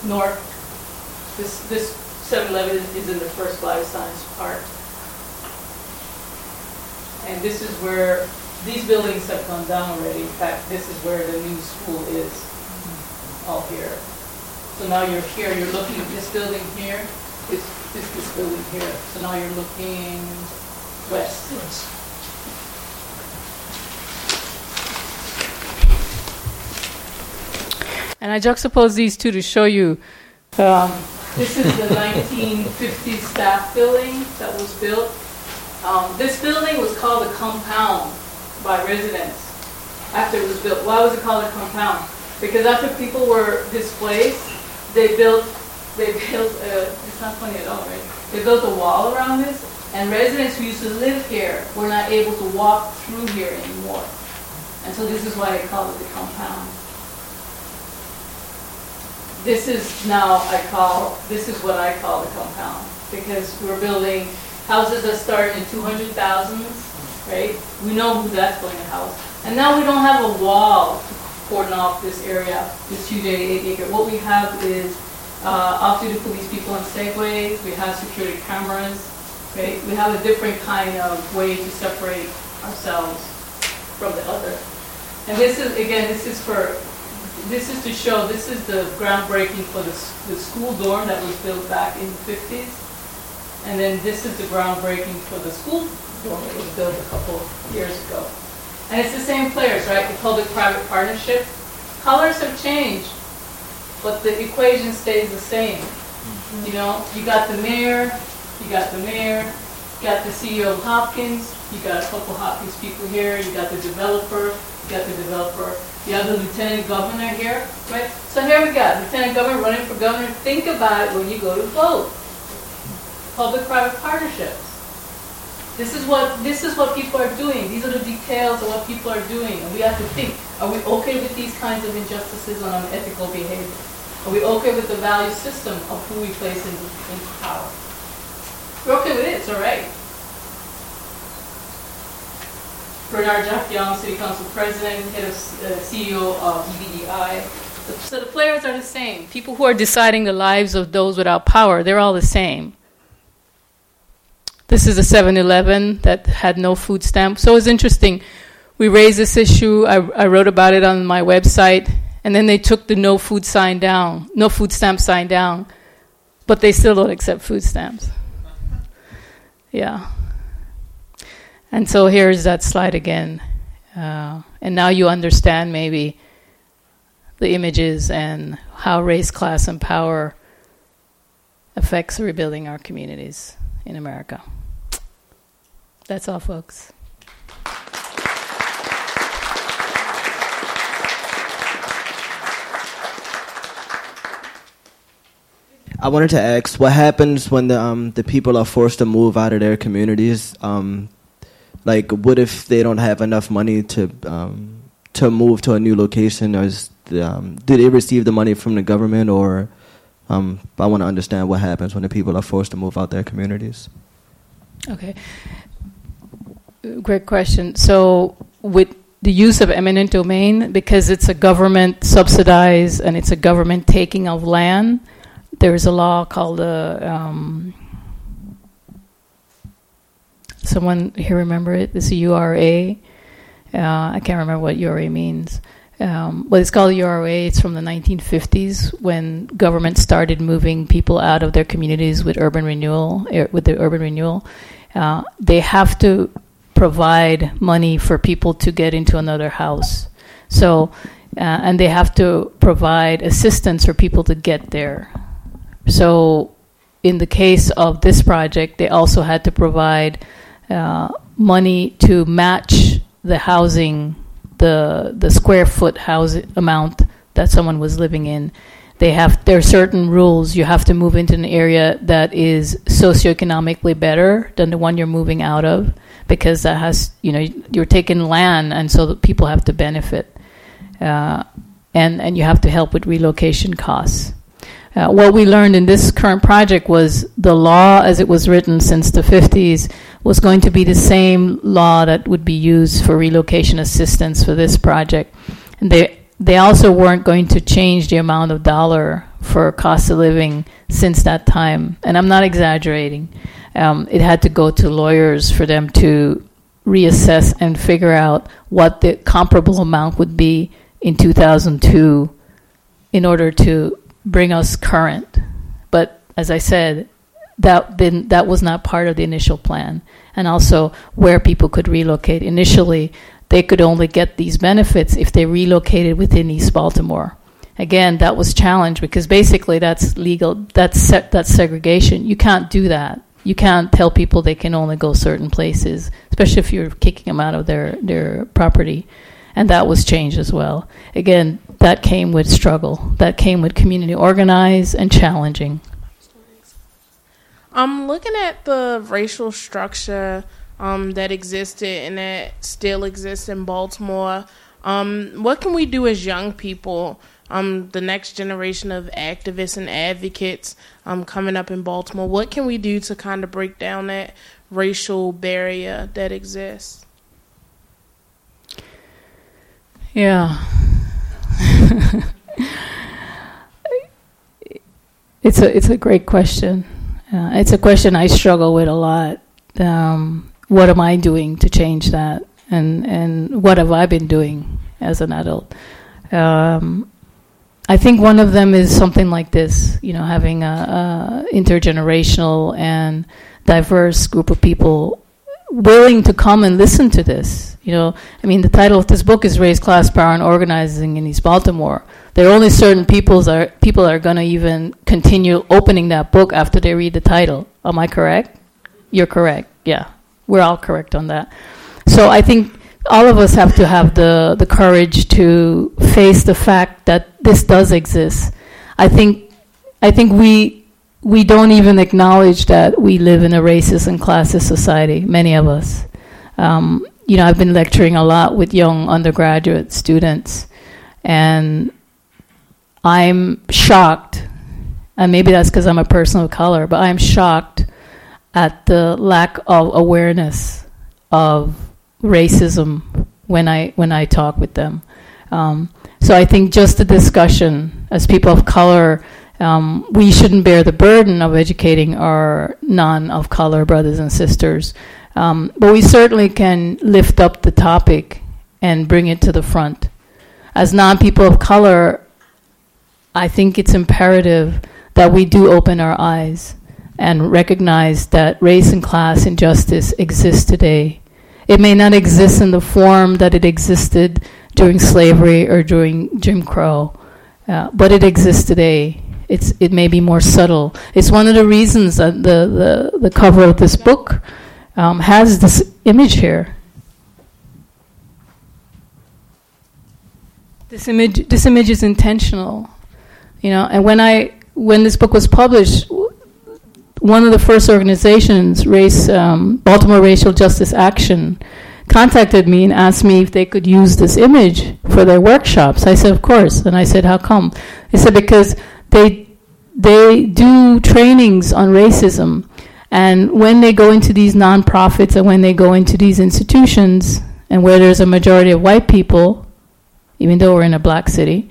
north. This, this 7-Eleven is, in the first life science park. And this is where, these buildings have gone down already. In fact, this is where the new school is, all here. So now you're here, you're looking at this building here, this, this, this building here. So now you're looking west. west. And I juxtapose these two to show you. Um, this is the 1950s staff building that was built. Um, this building was called a compound by residents after it was built. Why was it called a compound? Because after people were displaced, they built, they built, a, it's not funny at all, right? They built a wall around this, and residents who used to live here were not able to walk through here anymore. And so this is why they call it the compound. This is now, I call, this is what I call the compound, because we're building houses that start in 200,000s, right? We know who that's going to house. And now we don't have a wall to cordon off this area, this huge 88 acre. What we have is uh, off-duty police people on segways. We have security cameras. Right? We have a different kind of way to separate ourselves from the other. And this is again, this is for, this is to show. This is the groundbreaking for the, the school dorm that was built back in the 50s. And then this is the groundbreaking for the school dorm that was built a couple years ago. And it's the same players, right? The public-private partnership. Colors have changed, but the equation stays the same. Mm-hmm. You know, you got the mayor, you got the mayor, you got the CEO of Hopkins, you got a couple Hopkins people here, you got the developer, you got the developer, you have the lieutenant governor here, right? So here we got lieutenant governor running for governor. Think about it when you go to vote. Public-private partnerships. This is what this is what people are doing. These are the details of what people are doing, and we have to think: Are we okay with these kinds of injustices on unethical behavior? Are we okay with the value system of who we place into, into power? We're okay with it. It's all right. Bernard Jack Young, City Council President, head of uh, CEO of EBDI. So the players are the same. People who are deciding the lives of those without power, they're all the same. This is a 7 Eleven that had no food stamp. So it's interesting. We raised this issue. I, I wrote about it on my website. And then they took the no food sign down, no food stamp sign down. But they still don't accept food stamps. Yeah. And so here's that slide again. Uh, and now you understand maybe the images and how race, class, and power affects rebuilding our communities in America. That's all, folks. I wanted to ask what happens when the um, the people are forced to move out of their communities. Um, like, what if they don't have enough money to um, to move to a new location? Or is the, um, do they receive the money from the government, or um, I want to understand what happens when the people are forced to move out their communities. Okay, great question. So with the use of eminent domain, because it's a government subsidized and it's a government taking of land there's a law called the. Uh, um, someone here remember it? This is URA. Uh, I can't remember what URA means. Um, but it's called URA. It's from the 1950s when government started moving people out of their communities with urban renewal. Er, with the urban renewal, uh, they have to provide money for people to get into another house. So, uh, and they have to provide assistance for people to get there. So, in the case of this project, they also had to provide uh, money to match the housing, the the square foot house amount that someone was living in. They have there are certain rules. You have to move into an area that is socioeconomically better than the one you're moving out of, because that has you know you're taking land, and so people have to benefit, uh, and and you have to help with relocation costs. Uh, what we learned in this current project was the law, as it was written since the 50s, was going to be the same law that would be used for relocation assistance for this project. And they they also weren't going to change the amount of dollar for cost of living since that time. And I'm not exaggerating. Um, it had to go to lawyers for them to reassess and figure out what the comparable amount would be in 2002 in order to bring us current. But as I said, that been, that was not part of the initial plan. And also where people could relocate. Initially, they could only get these benefits if they relocated within East Baltimore. Again, that was challenged because basically that's legal. That's se- that's segregation. You can't do that. You can't tell people they can only go certain places, especially if you're kicking them out of their their property. And that was changed as well. Again, that came with struggle. That came with community organized and challenging. I'm looking at the racial structure um, that existed and that still exists in Baltimore. Um, what can we do as young people, um, the next generation of activists and advocates um, coming up in Baltimore? What can we do to kind of break down that racial barrier that exists? Yeah. it's a it's a great question. Uh, it's a question I struggle with a lot. Um, what am I doing to change that? And and what have I been doing as an adult? Um, I think one of them is something like this. You know, having a, a intergenerational and diverse group of people willing to come and listen to this. You know, I mean, the title of this book is "Race, Class, Power, and Organizing in East Baltimore." There are only certain peoples are people are going to even continue opening that book after they read the title. Am I correct? you're correct. Yeah, we're all correct on that. So I think all of us have to have the the courage to face the fact that this does exist. I think I think we we don't even acknowledge that we live in a racist and classist society. Many of us. Um, you know, I've been lecturing a lot with young undergraduate students, and I'm shocked, and maybe that's because I'm a person of color, but I'm shocked at the lack of awareness of racism when I when I talk with them. Um, so I think just the discussion as people of color, um, we shouldn't bear the burden of educating our non of color brothers and sisters, um, but we certainly can lift up the topic and bring it to the front. As non people of color, I think it's imperative that we do open our eyes and recognize that race and class injustice exists today. It may not exist in the form that it existed during slavery or during Jim Crow, uh, but it exists today. It's, it may be more subtle. It's one of the reasons that the, the, the cover of this book um, has this image here. This image, this image is intentional, you know. And when I, when this book was published, one of the first organizations, Race um, Baltimore Racial Justice Action, contacted me and asked me if they could use this image for their workshops. I said, of course. And I said, how come? They said because they they do trainings on racism, and when they go into these nonprofits and when they go into these institutions, and where there's a majority of white people, even though we're in a black city,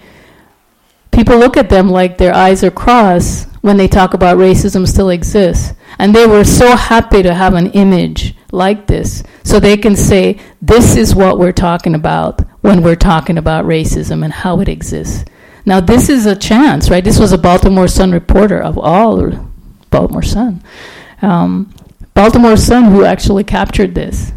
people look at them like their eyes are crossed when they talk about racism still exists. And they were so happy to have an image like this so they can say, this is what we're talking about when we're talking about racism and how it exists. Now, this is a chance, right? This was a Baltimore Sun reporter of all Baltimore Sun. Um, Baltimore Sun who actually captured this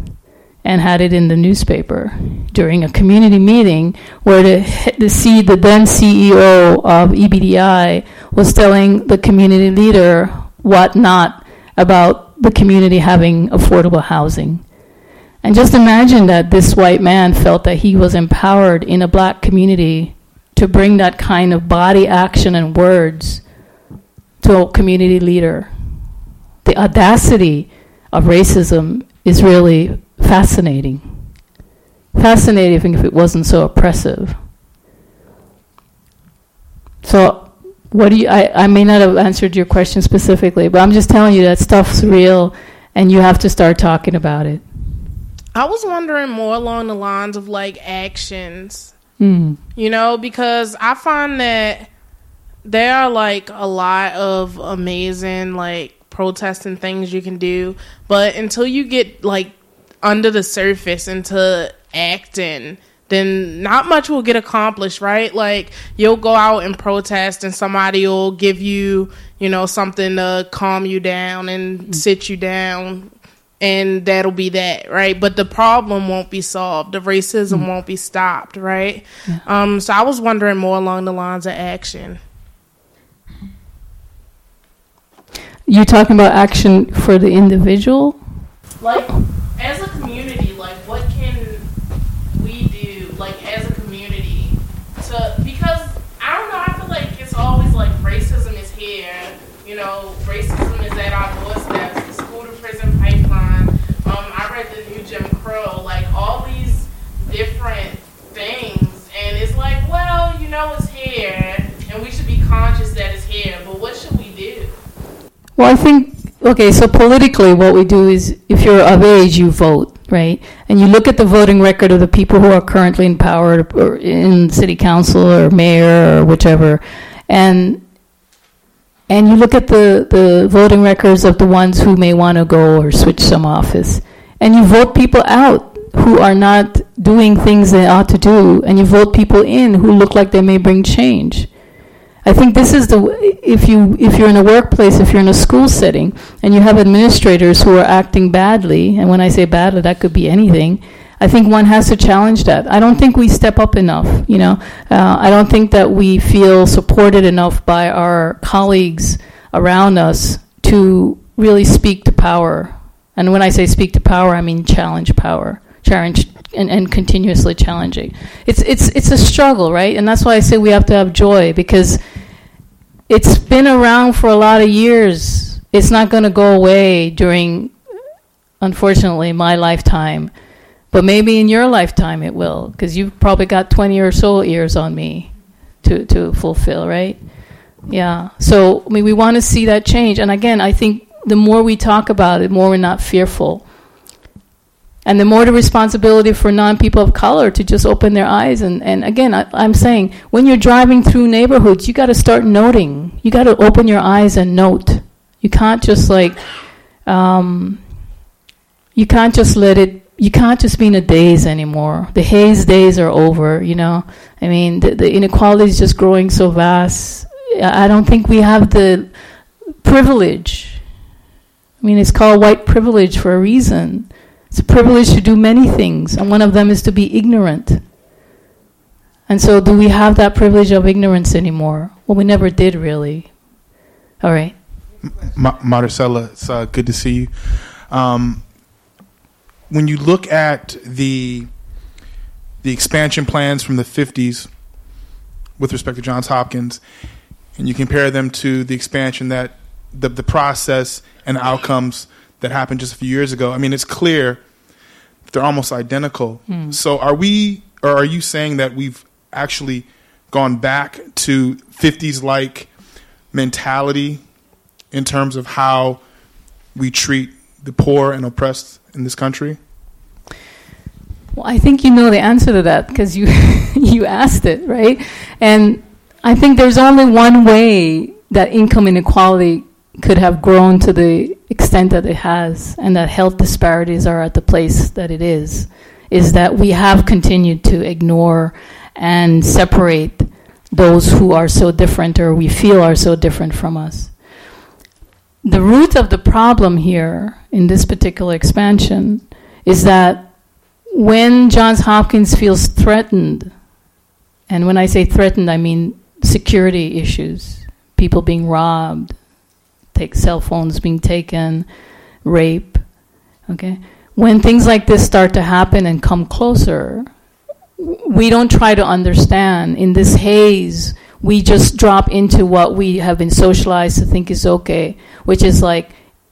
and had it in the newspaper during a community meeting where the, the, C, the then CEO of EBDI was telling the community leader what not about the community having affordable housing. And just imagine that this white man felt that he was empowered in a black community to bring that kind of body action and words to a community leader. The audacity of racism is really fascinating. Fascinating if it wasn't so oppressive. So, what do you? I, I may not have answered your question specifically, but I'm just telling you that stuff's real, and you have to start talking about it. I was wondering more along the lines of like actions, mm. you know, because I find that there are like a lot of amazing like protesting things you can do, but until you get like under the surface into acting, then not much will get accomplished, right? Like you'll go out and protest and somebody will give you, you know, something to calm you down and mm-hmm. sit you down and that'll be that, right? But the problem won't be solved. The racism mm-hmm. won't be stopped, right? Yeah. Um so I was wondering more along the lines of action. You talking about action for the individual? Like as a community, like what can we do, like as a community, to because I don't know, I feel like it's always like racism is here, you know, racism is at our doorsteps, the school to prison pipeline. Um, I read the new Jim Crow, like all these different things, and it's like, well, you know, it's here, and we should be conscious that it's here, but what should we do? Well, I think Okay, so politically, what we do is if you're of age, you vote, right? And you look at the voting record of the people who are currently in power or in city council or mayor or whichever, and and you look at the, the voting records of the ones who may want to go or switch some office, and you vote people out who are not doing things they ought to do, and you vote people in who look like they may bring change. I think this is the if you if you're in a workplace, if you're in a school setting, and you have administrators who are acting badly, and when I say badly, that could be anything. I think one has to challenge that. I don't think we step up enough. You know, uh, I don't think that we feel supported enough by our colleagues around us to really speak to power And when I say speak to power, I mean challenge power, challenge and, and continuously challenging. It's it's it's a struggle, right? And that's why I say we have to have joy because it's been around for a lot of years. It's not going to go away during, unfortunately, my lifetime. But maybe in your lifetime it will, because you've probably got 20 or so years on me to, to fulfill, right? Yeah. So, I mean, we want to see that change. And again, I think the more we talk about it, the more we're not fearful. And the more the responsibility for non people of color to just open their eyes. And, and again, I, I'm saying when you're driving through neighborhoods, you got to start noting. You got to open your eyes and note. You can't just like, um, you can't just let it, you can't just be in a daze anymore. The haze days are over, you know. I mean, the, the inequality is just growing so vast. I don't think we have the privilege. I mean, it's called white privilege for a reason it's a privilege to do many things, and one of them is to be ignorant. And so, do we have that privilege of ignorance anymore? Well, we never did, really. All right. Ma- Marisela, it's uh, good to see you. Um, when you look at the the expansion plans from the 50s with respect to Johns Hopkins, and you compare them to the expansion that the, the process and outcomes that happened just a few years ago. I mean, it's clear they're almost identical. Mm. So, are we, or are you saying that we've actually gone back to 50s like mentality in terms of how we treat the poor and oppressed in this country? Well, I think you know the answer to that because you you asked it, right? And I think there's only one way that income inequality could have grown to the extent that it has, and that health disparities are at the place that it is, is that we have continued to ignore and separate those who are so different or we feel are so different from us. The root of the problem here in this particular expansion is that when Johns Hopkins feels threatened, and when I say threatened, I mean security issues, people being robbed, take cell phones being taken, rape. Okay, when things like this start to happen and come closer, we don't try to understand. In this haze, we just drop into what we have been socialized to think is okay, which is like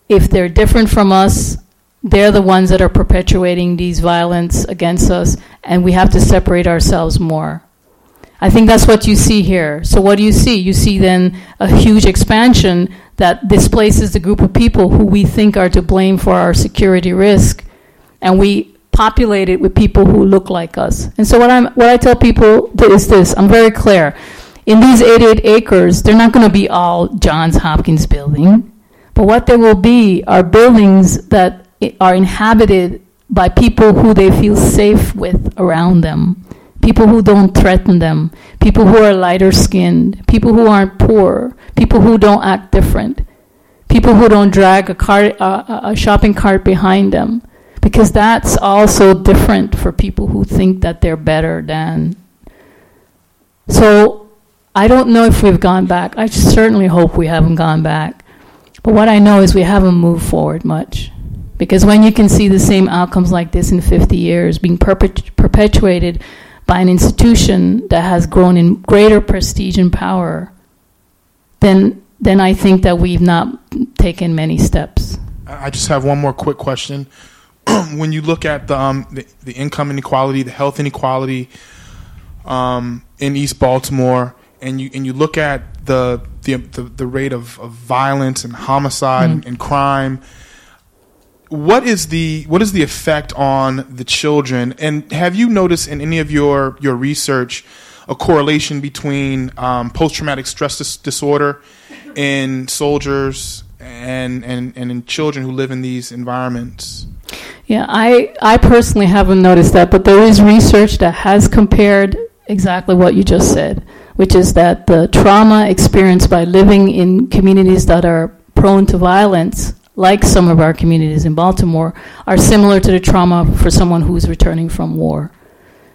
if they're different from us, they're the ones that are perpetuating these violence against us, and we have to separate ourselves more. I think that's what you see here. So, what do you see? You see then a huge expansion that displaces the group of people who we think are to blame for our security risk, and we populate it with people who look like us. And so, what, I'm, what I tell people is this I'm very clear. In these 88 acres, they're not going to be all Johns Hopkins building, but what there will be are buildings that are inhabited by people who they feel safe with around them people who don't threaten them, people who are lighter skinned, people who aren't poor, people who don't act different, people who don't drag a, cart, uh, a shopping cart behind them, because that's also different for people who think that they're better than. So I don't know if we've gone back. I certainly hope we haven't gone back. But what I know is we haven't moved forward much. Because when you can see the same outcomes like this in 50 years being perpet- perpetuated by an institution that has grown in greater prestige and power, then then I think that we've not taken many steps. I just have one more quick question. when you look at the, um, the, the income inequality, the health inequality um, in East Baltimore, and you and you look at the the the, the rate of, of violence and homicide mm-hmm. and, and crime what is the what is the effect on the children? And have you noticed in any of your your research a correlation between um, post traumatic stress dis- disorder in soldiers and, and and in children who live in these environments? Yeah, I I personally haven't noticed that, but there is research that has compared exactly what you just said, which is that the trauma experienced by living in communities that are prone to violence like some of our communities in Baltimore, are similar to the trauma for someone who's returning from war.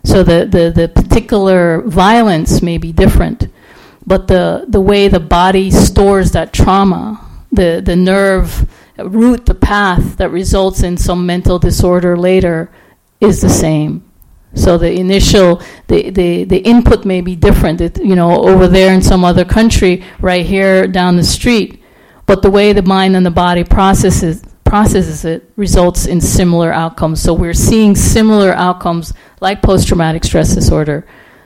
So the, the, the particular violence may be different, but the, the way the body stores that trauma, the, the nerve route, the path that results in some mental disorder later is the same. So the initial, the, the, the input may be different, it, you know, over there in some other country, right here down the street. But the way the mind and the body processes processes it results in similar outcomes. So we're seeing similar outcomes like post traumatic stress disorder.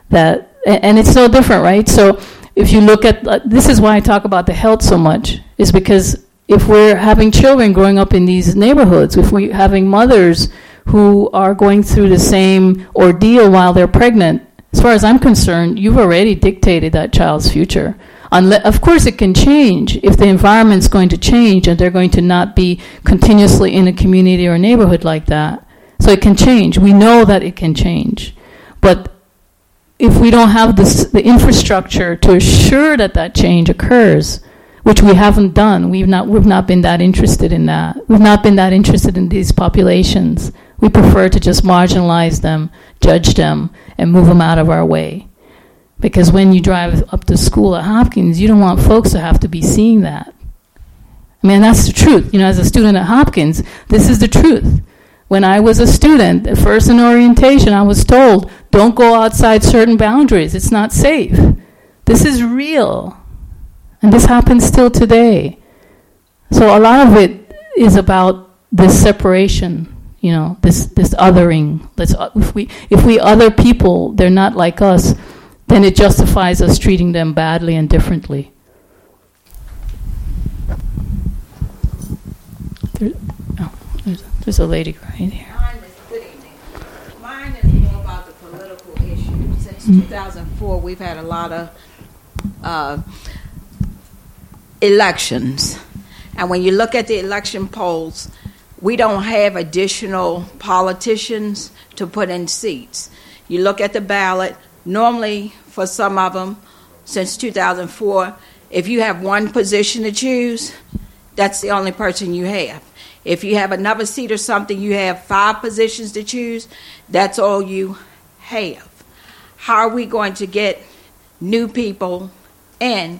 That and it's no different, right? So if you look at uh, this is why I talk about the health so much is because if we're having children growing up in these neighborhoods, if we're having mothers who are going through the same ordeal while they're pregnant, as far as I'm concerned, you've already dictated that child's future. Unle- of course, it can change if the environment's going to change and they're going to not be continuously in a community or a neighborhood like that. So it can change. We know that it can change. But if we don't have this, the infrastructure to assure that that change occurs, which we haven't done, we've not, we've not been that interested in that. We've not been that interested in these populations. We prefer to just marginalize them, judge them, and move them out of our way. Because when you drive up to school at Hopkins, you don't want folks to have to be seeing that. I mean, that's the truth. You know, as a student at Hopkins, this is the truth. When I was a student, at first in orientation, I was told, don't go outside certain boundaries. It's not safe. This is real. And this happens still today. So a lot of it is about this separation, you know, this, this othering. Let's, if, we, if we other people, they're not like us, then it justifies us treating them badly and differently. There, oh, there's, there's a lady right here. Mine is, good evening. Mine is more about the political issue. Since 2004, we've had a lot of uh, elections. And when you look at the election polls, we don't have additional politicians to put in seats. You look at the ballot, normally for some of them, since 2004, if you have one position to choose, that's the only person you have. If you have another seat or something, you have five positions to choose, that's all you have. How are we going to get new people in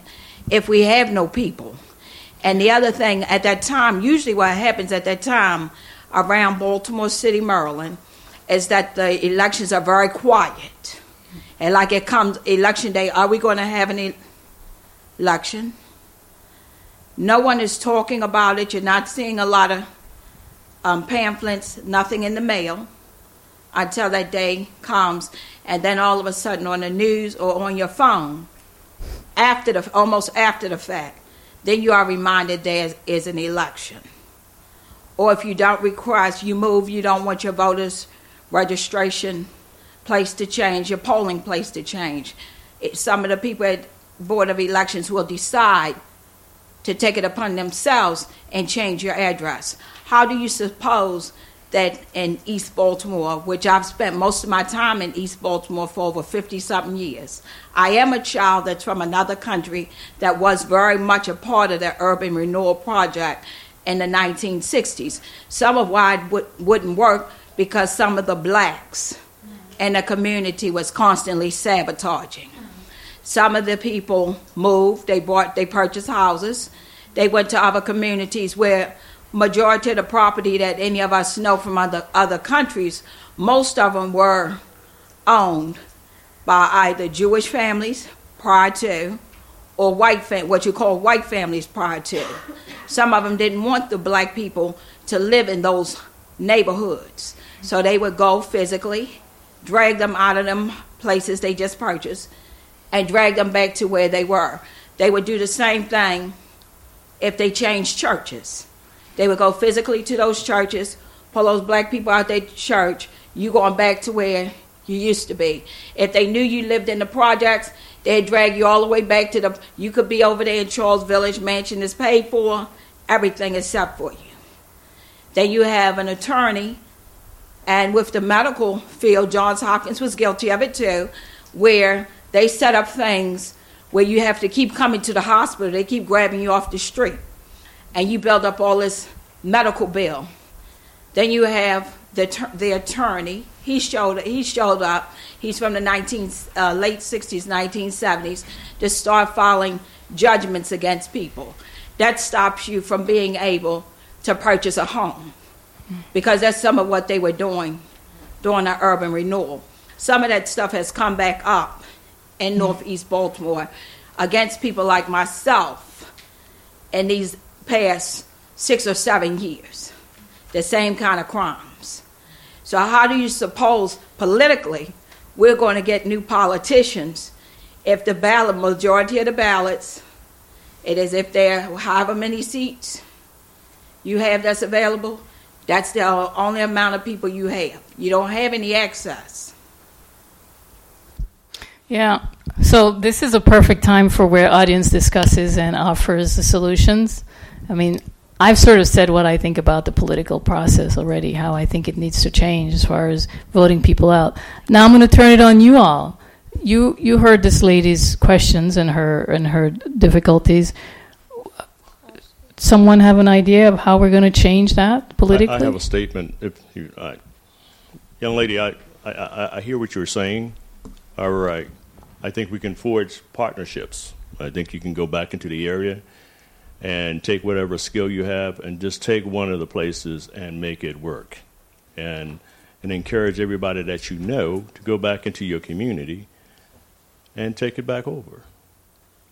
if we have no people? And the other thing, at that time, usually what happens at that time around Baltimore City, Maryland, is that the elections are very quiet. And like it comes election day, are we going to have an election? No one is talking about it. You're not seeing a lot of um, pamphlets, nothing in the mail until that day comes. And then all of a sudden on the news or on your phone, after the almost after the fact, then you are reminded there is an election. Or if you don't request, you move, you don't want your voters' registration place to change, your polling place to change. It, some of the people at Board of Elections will decide to take it upon themselves and change your address. How do you suppose that in East Baltimore, which I've spent most of my time in East Baltimore for over 50 something years, I am a child that's from another country that was very much a part of the urban renewal project in the 1960s. Some of why it would, wouldn't work because some of the blacks in the community was constantly sabotaging. Some of the people moved, they bought, they purchased houses, they went to other communities where majority of the property that any of us know from other, other countries, most of them were owned by either Jewish families prior to or white fam- what you call white families prior to. Some of them didn't want the black people to live in those neighborhoods. So they would go physically, drag them out of them places they just purchased, and drag them back to where they were. They would do the same thing if they changed churches. They would go physically to those churches, pull those black people out their church, you going back to where you used to be. If they knew you lived in the projects, they'd drag you all the way back to the you could be over there in Charles Village, mansion is paid for, everything set for you. Then you have an attorney, and with the medical field, Johns Hopkins was guilty of it too, where they set up things where you have to keep coming to the hospital. They keep grabbing you off the street. And you build up all this medical bill. Then you have the, the attorney. He showed, he showed up. He's from the 19, uh, late 60s, 1970s to start filing judgments against people. That stops you from being able to purchase a home because that's some of what they were doing during the urban renewal. Some of that stuff has come back up in mm-hmm. Northeast Baltimore against people like myself in these past six or seven years. The same kind of crimes. So, how do you suppose politically we're going to get new politicians if the ballot majority of the ballots, it is if there are however many seats you have that's available, that's the only amount of people you have. You don't have any access. Yeah. So this is a perfect time for where audience discusses and offers the solutions. I mean, I've sort of said what I think about the political process already, how I think it needs to change as far as voting people out. Now I'm going to turn it on you all. You you heard this lady's questions and her and her difficulties. Someone have an idea of how we're going to change that politically? I, I have a statement. If you, uh, young lady, I, I, I hear what you're saying. All right. I think we can forge partnerships. I think you can go back into the area and take whatever skill you have and just take one of the places and make it work. And, and encourage everybody that you know to go back into your community and take it back over.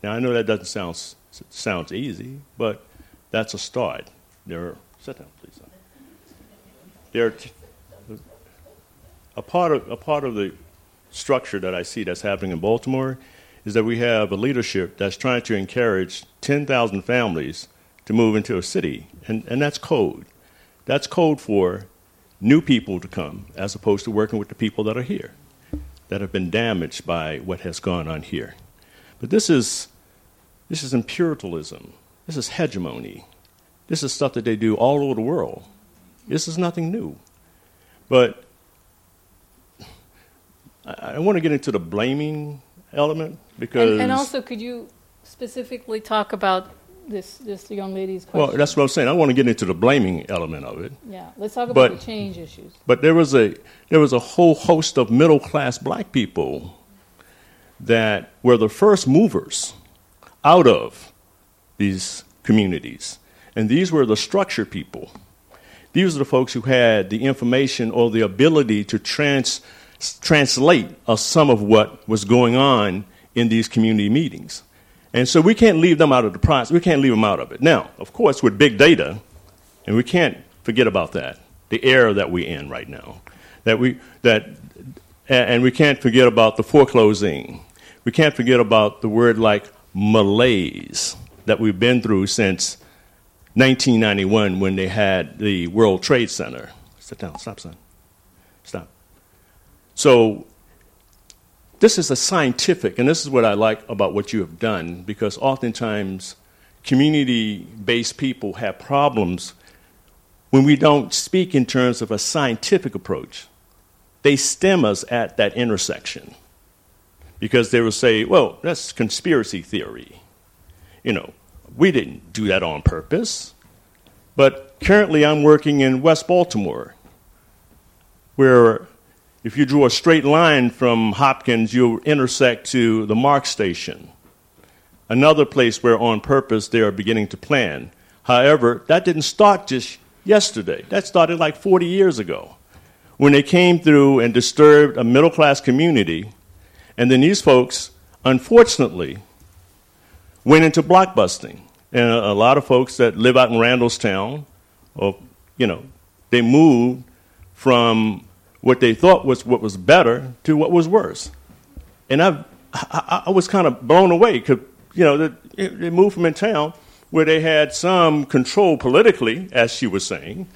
Now, I know that doesn't sound sounds easy, but that's a start. There are, sit down, please. There t- a part of a part of the structure that I see that's happening in Baltimore is that we have a leadership that's trying to encourage 10,000 families to move into a city, and, and that's code. That's code for new people to come as opposed to working with the people that are here, that have been damaged by what has gone on here. But this is, this is imperialism. This is hegemony. This is stuff that they do all over the world. This is nothing new. But I, I want to get into the blaming element because. And, and, also, could you specifically talk about this this young lady's question? Well, that's what I'm saying. I want to get into the blaming element of it. Yeah, let's talk about but, the change issues. But there was a there was a whole host of middle class black people that were the first movers out of these communities, and these were the structure people. These are the folks who had the information or the ability to trans translate some of what was going on in these community meetings. And so we can't leave them out of the process. We can't leave them out of it. Now, of course, with big data, and we can't forget about that, the era that we're in right now, that we, that, and we can't forget about the foreclosing. We can't forget about the word like malaise that we've been through since 1991 when they had the World Trade Center. Sit down, stop, son. Stop. So, this is a scientific, and this is what I like about what you have done, because oftentimes community based people have problems when we don't speak in terms of a scientific approach. They stem us at that intersection because they will say, well, that's conspiracy theory. You know, we didn't do that on purpose. But currently, I'm working in West Baltimore, where if you drew a straight line from Hopkins, you'll intersect to the MARC station, another place where on purpose they are beginning to plan. However, that didn't start just yesterday. That started like 40 years ago when they came through and disturbed a middle class community. And then these folks, unfortunately, went into blockbusting. And a, a lot of folks that live out in Randallstown, or, you know, they moved from what they thought was what was better to what was worse. And I've, I, I was kind of blown away because, you know, they, they moved from in town where they had some control politically, as she was saying,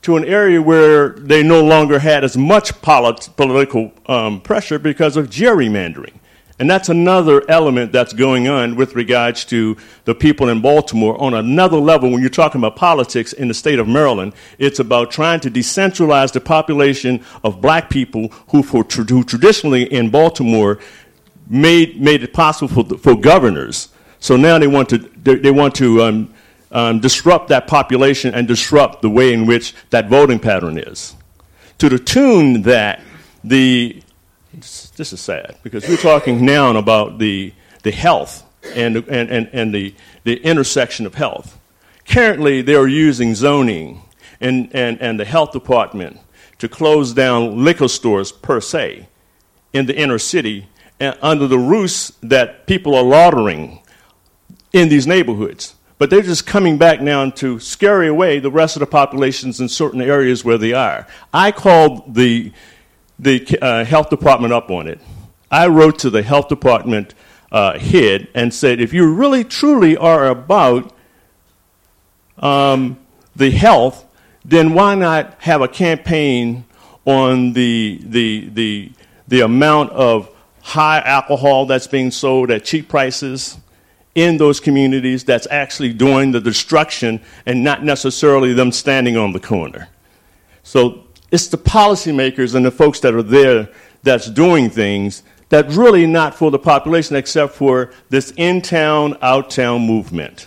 to an area where they no longer had as much polit- political um, pressure because of gerrymandering. And that's another element that's going on with regards to the people in Baltimore on another level. When you're talking about politics in the state of Maryland, it's about trying to decentralize the population of black people who, for, who traditionally in Baltimore made, made it possible for, for governors. So now they want to, they, want to um, um, disrupt that population and disrupt the way in which that voting pattern is. To the tune that the this is sad because we're talking now about the, the health and, and, and, and the, the intersection of health. Currently, they are using zoning and, and, and the health department to close down liquor stores per se in the inner city and under the ruse that people are laundering in these neighborhoods. But they're just coming back now to scare away the rest of the populations in certain areas where they are. I called the, the uh, health department up on it. I wrote to the health department uh, head and said, if you really truly are about um, the health, then why not have a campaign on the, the, the, the amount of high alcohol that's being sold at cheap prices in those communities that's actually doing the destruction and not necessarily them standing on the corner. So it's the policymakers and the folks that are there that's doing things that really not for the population except for this in-town, out-town movement.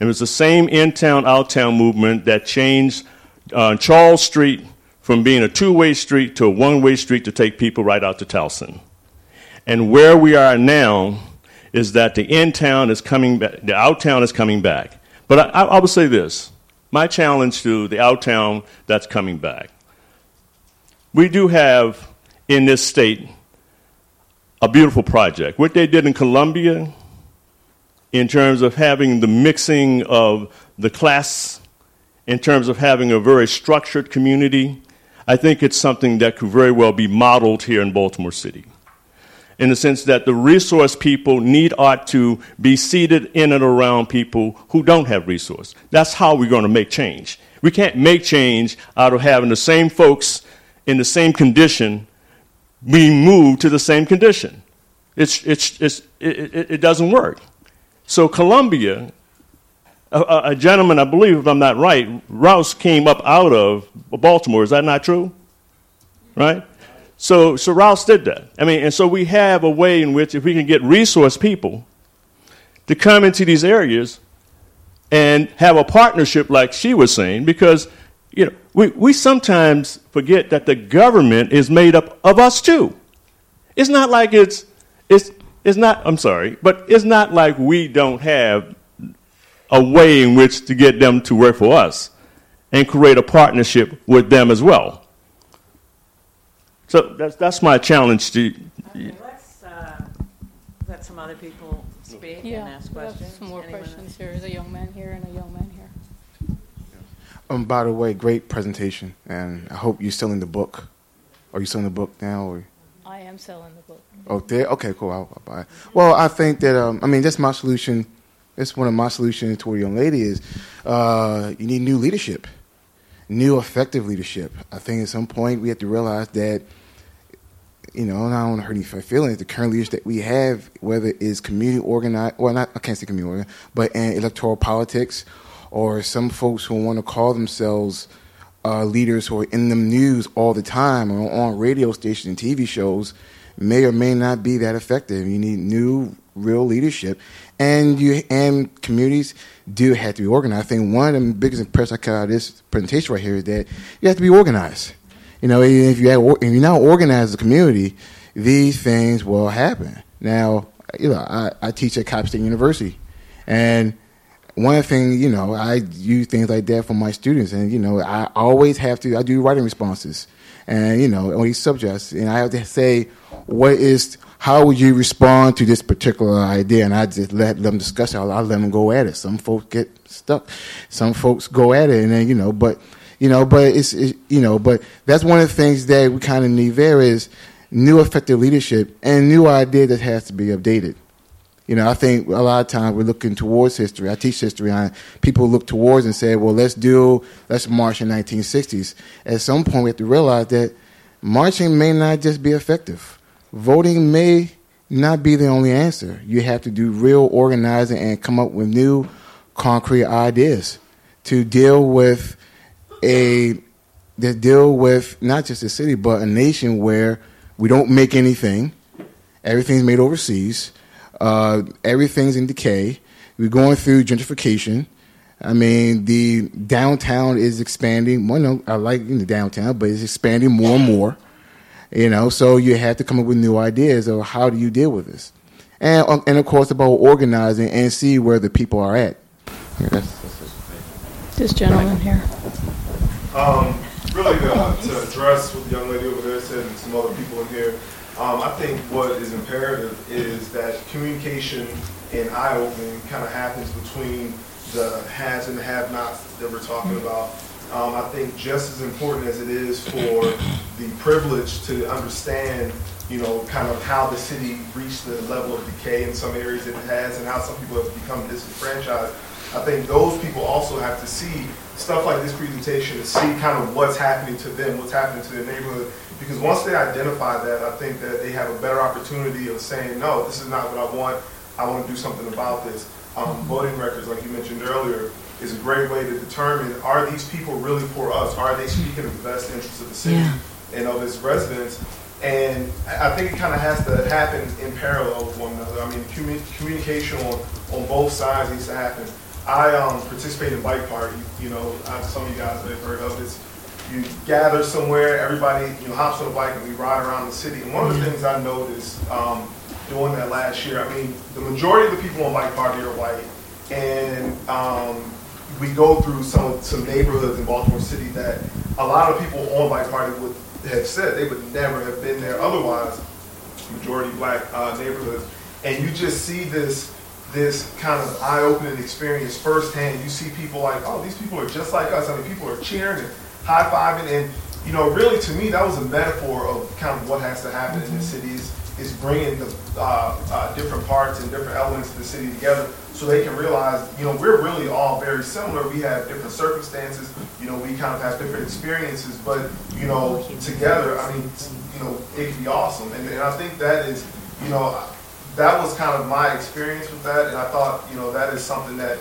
And it was the same in-town, out-town movement that changed uh, Charles Street from being a two-way street to a one-way street to take people right out to Towson. And where we are now is that the in-town is coming back, the out-town is coming back. But I, I will say this, my challenge to the out-town that's coming back. We do have in this state a beautiful project. What they did in Columbia in terms of having the mixing of the class, in terms of having a very structured community, I think it's something that could very well be modeled here in Baltimore City. In the sense that the resource people need art to be seated in and around people who don't have resource. That's how we're going to make change. We can't make change out of having the same folks in the same condition being moved to the same condition. It's, it's, it's, it, it, it doesn't work. So Columbia, a, a, gentleman, I believe, if I'm not right, Rouse came up out of Baltimore. Is that not true? Right? So, so Rouse did that. I mean, and so we have a way in which if we can get resource people to come into these areas and have a partnership like she was saying, because you know, we, we sometimes forget that the government is made up of us too. It's not like it's, it's, it's not, I'm sorry, but it's not like we don't have a way in which to get them to work for us and create a partnership with them as well. So that's, that's my challenge to you. Okay, let's uh, let some other people speak Yeah, and ask we have questions. some more Anyone? questions. There is a young man here and a young man here. Um, by the way, great presentation, and I hope you're selling the book. Are you selling the book now? Or? I am selling the book. Oh, there. Okay, cool. I'll, I'll buy it. Well, I think that um, I mean that's my solution. That's one of my solutions to a young lady is uh, you need new leadership, new effective leadership. I think at some point we have to realize that you know, and I don't want to hurt any feelings. The current leaders that we have, whether it's community organized, well, not I can't say community organized, but in electoral politics, or some folks who want to call themselves uh, leaders who are in the news all the time or on radio stations and TV shows, may or may not be that effective. You need new, real leadership, and you and communities do have to be organized. I think one of the biggest impressions I got out of this presentation right here is that you have to be organized. You know, if you have, if you're not organized as a community, these things will happen. Now, you know, I, I teach at Coppin State University, and one thing, you know, I use things like that for my students, and you know, I always have to. I do writing responses, and you know, on these subjects, and I have to say, what is, how would you respond to this particular idea? And I just let them discuss it. I let them go at it. Some folks get stuck, some folks go at it, and then you know, but you know, but it's, it, you know, but that's one of the things that we kind of need there is new effective leadership and new idea that has to be updated. You know, I think a lot of times we're looking towards history. I teach history on people look towards and say, well, let's do, let's march in 1960s. At some point, we have to realize that marching may not just be effective. Voting may not be the only answer. You have to do real organizing and come up with new concrete ideas to deal with a that deal with not just a city but a nation where we don't make anything, everything's made overseas, uh, everything's in decay. We're going through gentrification. I mean, the downtown is expanding. Well, no, I like the downtown, but it's expanding more and more. You know, so you have to come up with new ideas of how do you deal with this, and and of course about organizing and see where the people are at. Yeah, that's, that's. This gentleman here. Um, really, to, to address what the young lady over there said and some other people in here, um, I think what is imperative is that communication and eye opening kind of happens between the has and the have nots that we're talking about. Um, I think just as important as it is for the privilege to understand, you know, kind of how the city reached the level of decay in some areas that it has and how some people have become disenfranchised. I think those people also have to see stuff like this presentation to see kind of what's happening to them, what's happening to their neighborhood. Because once they identify that, I think that they have a better opportunity of saying, no, this is not what I want. I want to do something about this. Um, voting records, like you mentioned earlier, is a great way to determine are these people really for us? Are they speaking of the best interests of the city Yeah. and of its residents? And I I think it kind of has to happen in parallel with one another. I mean, commu- communication on, on both sides needs to happen. I um, participate in bike party. You know, uh, some of you guys may have heard of this. You gather somewhere, everybody you know hops on a bike, and we ride around the city. And one of the things I noticed um, doing that last year, I mean, the majority of the people on bike party are white, and um, we go through some some neighborhoods in Baltimore City that a lot of people on bike party would have said they would never have been there otherwise. Majority black uh, neighborhoods, and you just see this this kind of eye-opening experience firsthand. You see people like, oh, these people are just like us. I mean, people are cheering and high-fiving, and you know, really to me, that was a metaphor of kind of what has to happen in the city is, is bringing the uh, uh, different parts and different elements of the city together so they can realize, you know, we're really all very similar. We have different circumstances, you know, we kind of have different experiences, but, you know, together, I mean, you know, it can be awesome. And, and I think that is, you know, that was kind of my experience with that, and I thought, you know, that is something that,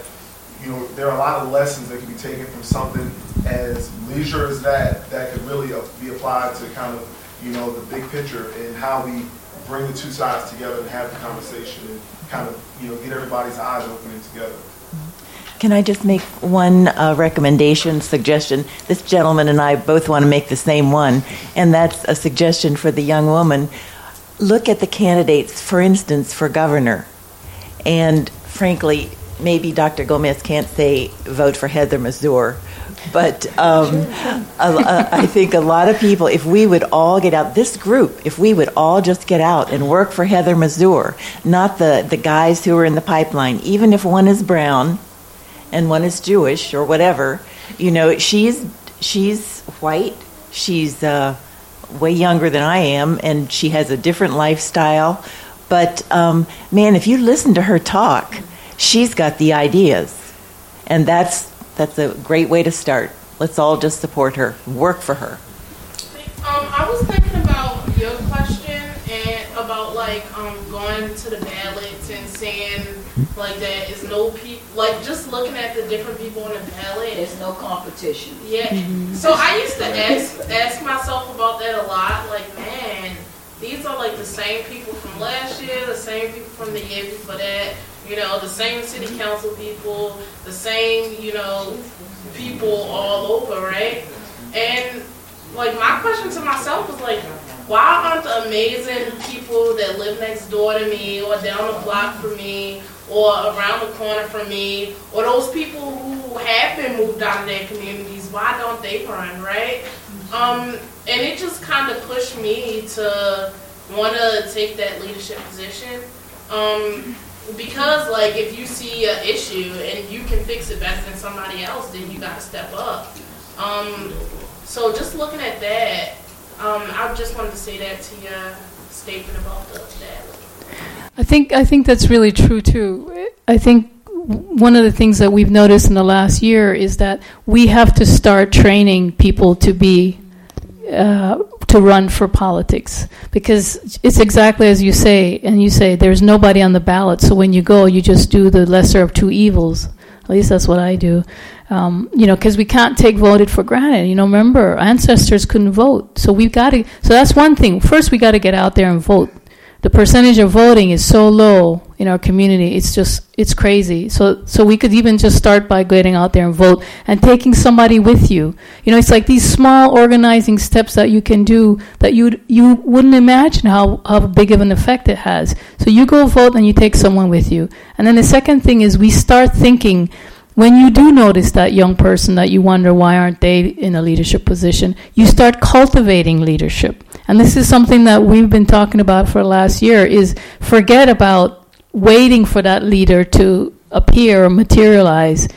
you know, there are a lot of lessons that can be taken from something as leisure as that, that could really uh, be applied to kind of, you know, the big picture and how we bring the two sides together and have the conversation and kind of, you know, get everybody's eyes opening together. Can I just make one uh, recommendation, suggestion? This gentleman and I both want to make the same one, and that's a suggestion for the young woman. Look at the candidates, for instance, for governor. And frankly, maybe Dr. Gomez can't say vote for Heather Mizeur, but um, a- a- I think a lot of people, if we would all get out, this group, if we would all just get out and work for Heather Mizeur, not the, the guys who are in the pipeline, even if one is brown and one is Jewish or whatever, you know, she's she's white, she's uh, way younger than I am, and she has a different lifestyle. But um, man, if you listen to her talk, she's got the ideas, and that's that's a great way to start. Let's all just support her, work for her. Um, I was thinking about your question and about like um going to the ballots and saying like that is no people like just looking at the different people on the ballot. There's no competition. Yeah. So I used to ask ask myself about that a lot. Like, man, these are like the same people from last year, the same people from the year before that. You know, the same city council people, the same you know people all over, right? And like my question to myself was like, why aren't the amazing people that live next door to me or down the block from me or around the corner from me or those people who have been moved out of their communities, why don't they run, right? Um, and it just kind of pushed me to want to take that leadership position. Um, because like if you see an issue and you can fix it better than somebody else, then you got to step up. Um, so just looking at that, um, I just wanted to say that to your statement about the that. I think I think that's really true too. I think one of the things that we've noticed in the last year is that we have to start training people to be uh, to run for politics because it's exactly as you say, and you say there's nobody on the ballot. So when you go, you just do the lesser of two evils. At least that's what I do. Um, you know, because we can't take voted for granted. You know, remember ancestors couldn't vote, so we've got to. So that's one thing. First, we got to get out there and vote. The percentage of voting is so low in our community. It's just it's crazy. So so we could even just start by getting out there and vote and taking somebody with you. You know, it's like these small organizing steps that you can do that you you wouldn't imagine how how big of an effect it has. So you go vote and you take someone with you. And then the second thing is we start thinking when you do notice that young person that you wonder why aren't they in a leadership position, you start cultivating leadership. And this is something that we've been talking about for the last year is forget about waiting for that leader to appear or materialize.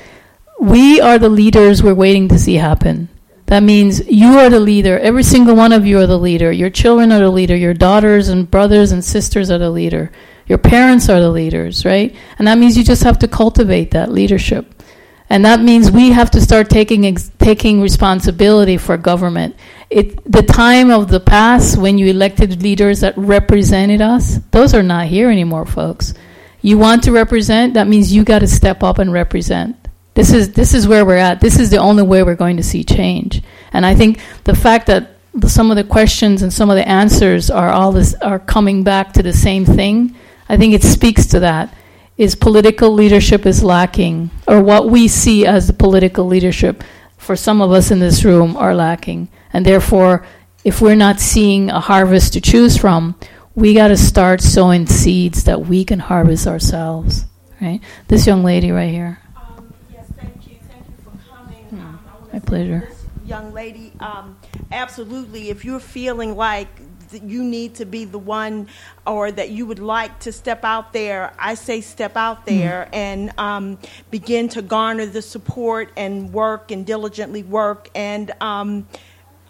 We are the leaders we're waiting to see happen. That means you are the leader. Every single one of you are the leader. Your children are the leader. Your daughters and brothers and sisters are the leader. Your parents are the leaders, right? And that means you just have to cultivate that leadership. And that means we have to start taking ex- taking responsibility for government. It, the time of the past when you elected leaders that represented us, those are not here anymore, folks. You want to represent, that means you got to step up and represent. This is this is where we're at. This is the only way we're going to see change. And I think the fact that some of the questions and some of the answers are all this are coming back to the same thing. I think it speaks to that. Is political leadership is lacking, or what we see as the political leadership for some of us in this room are lacking, and therefore, if we're not seeing a harvest to choose from, we got to start sowing seeds that we can harvest ourselves. Right? This young lady right here. Um, yes, thank you. Thank you for coming. Hmm. Um, My pleasure. Young lady, um, absolutely. If you're feeling like you need to be the one or that you would like to step out there, I say step out Hmm. there and um, begin to garner the support and work and diligently work. And um,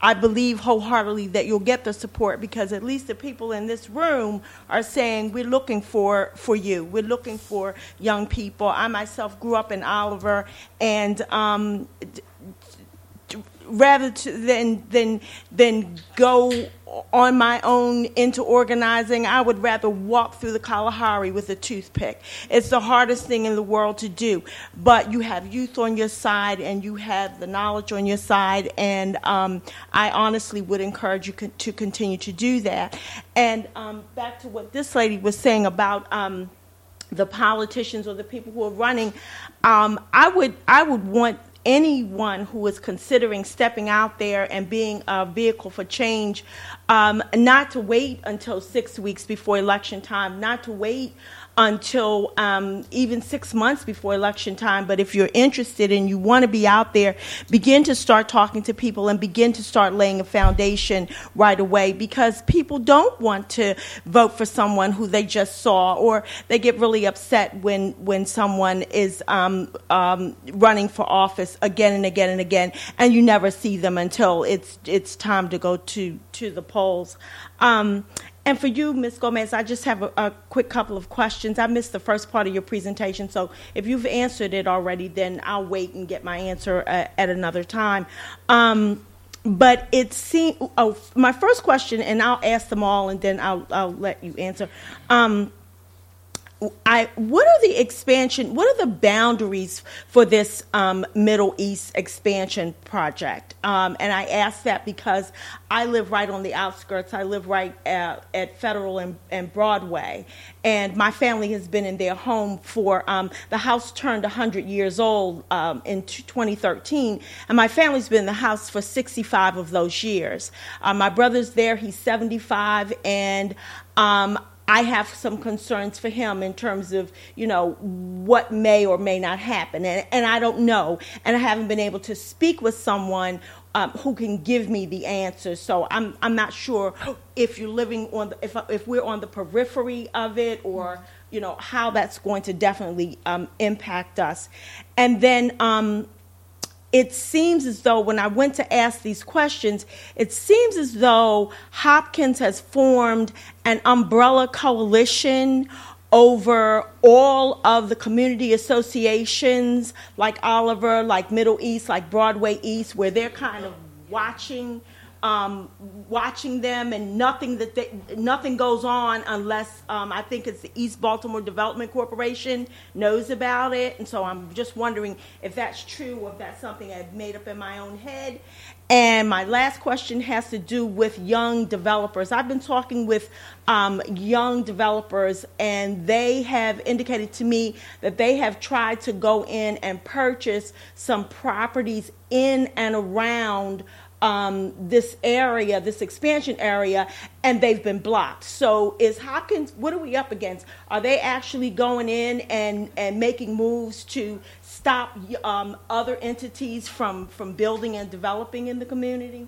I believe wholeheartedly that you'll get the support because at least the people in this room are saying we're looking for for you. We're looking for young people. I myself grew up in Oliver, and um, rather to, than than than go on my own into organizing, I would rather walk through the Kalahari with a toothpick. It's the hardest thing in the world to do, but you have youth on your side and you have the knowledge on your side, and um, I honestly would encourage you con- to continue to do that. And um, back to what this lady was saying about. Um, the politicians or the people who are running, um, I would I would want anyone who is considering stepping out there and being a vehicle for change, um, not to wait until six weeks before election time, not to wait until um, even six months before election time. But if you're interested and you want to be out there, begin to start talking to people and begin to start laying a foundation right away because people don't want to vote for someone who they just saw or they get really upset when, when someone is um, um, running for office again and again and again and you never see them until it's, it's time to go to, to the polls. Um, and for you, Ms. Gomez, I just have a, a, quick couple of questions. I missed the first part of your presentation, so if you've answered it already, then I'll wait and get my answer uh, at another time. Um, but it seems, oh, my first question, and I'll ask them all and then I'll, I'll let you answer. Um, I, what are the expansion, what are the boundaries for this um, Middle East expansion project? Um, and I ask that because I live right on the outskirts. I live right at, at Federal and, and, Broadway. And my family has been in their home for, um, the house turned 100 years old um, in 2013. And my family's been in the house for 65 of those years. Uh, my brother's there, he's 75. And um, I have some concerns for him in terms of, you know, what may or may not happen. And, and I don't know. And I haven't been able to speak with someone um, who can give me the answers. So I'm, I'm not sure if you're living on, the, if, if we're on the periphery of it or, you know, how that's going to definitely um, impact us. And then, um, it seems as though when I went to ask these questions, it seems as though Hopkins has formed an umbrella coalition over all of the community associations like Oliver, like Middle East, like Broadway East, where they're kind of watching um, watching them, and nothing that they, nothing goes on unless um, I think it's the East Baltimore Development Corporation knows about it. And so I'm just wondering if that's true or if that's something I've made up in my own head. And my last question has to do with young developers. I've been talking with um, young developers, and they have indicated to me that they have tried to go in and purchase some properties in and around um, this area, this expansion area, and they've been blocked. So, is Hopkins? What are we up against? Are they actually going in and and making moves to stop um, other entities from, from building and developing in the community?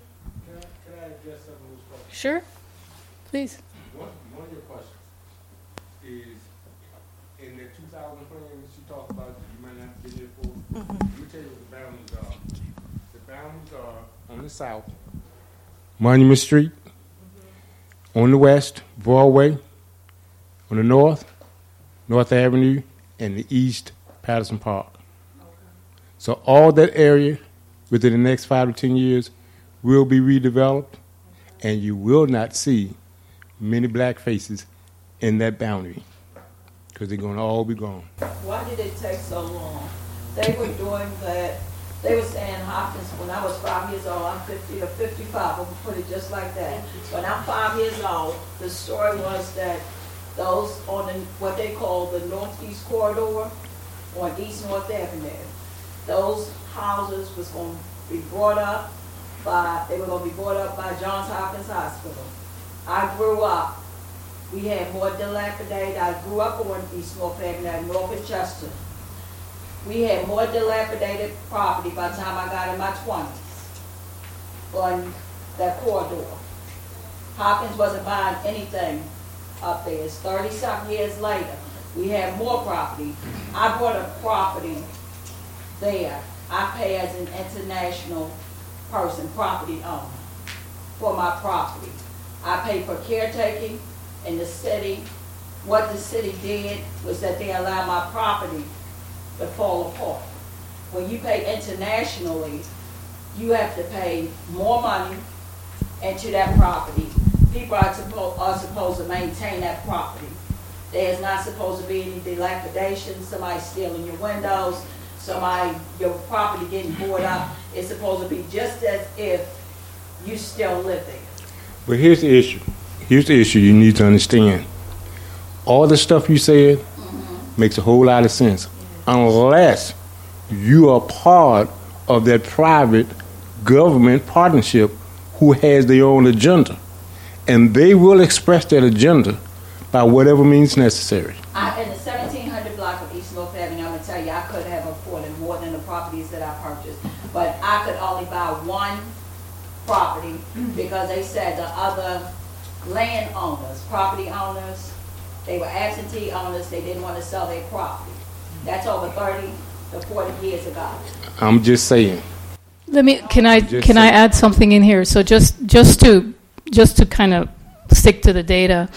Sure, please. One, one of your questions is, in the two thousand plan that you talked about, that you might not have been here for, let me tell you what the boundaries are. The boundaries are on the south, Monument Street, on the west, Broadway, on the north, North Avenue, and the east, Patterson Park. So all that area within the next five to ten years will be redeveloped, and you will not see many black faces in that boundary because they're going to all be gone. Why did it take so long? They were doing that, they were saying Hopkins, when I was five years old, I'm fifty or fifty-five, I'm gonna put it just like that. When I'm five years old, the story was that those on the, what they call the northeast corridor on East North Avenue, those houses was gonna be brought up by, they were gonna be brought up by Johns Hopkins Hospital. I grew up we had more dilapidated, I grew up on East North Avenue, North Chester. We had more dilapidated property by the time I got in my twenties on that corridor. Hopkins wasn't buying anything up there. It's thirty-something years later. We had more property. I bought a property there. I pay as an international person, property owner, for my property. I pay for caretaking, and the city, what the city did was that they allowed my property to fall apart. When you pay internationally, you have to pay more money into that property. People are supposed, are supposed to maintain that property. There's not supposed to be any dilapidation, somebody stealing your windows, somebody, your property getting boarded up. It's supposed to be just as if you still live there. But here's the issue. Here's the issue you need to understand. All the stuff you said mm-hmm. makes a whole lot of sense, unless you are part of that private government partnership who has their own agenda. And they will express that agenda by whatever means necessary. I, in the seventeen hundred block of East North Avenue, I'm gonna tell you, I could have afforded more than the properties that I purchased. But I could only buy one property because they said the other landowners, property owners, they were absentee owners, they didn't want to sell their property. That's over thirty to forty years ago. I'm just saying. Let me. Can I? Just Can I add something in here? So just just to just to kind of stick to the data,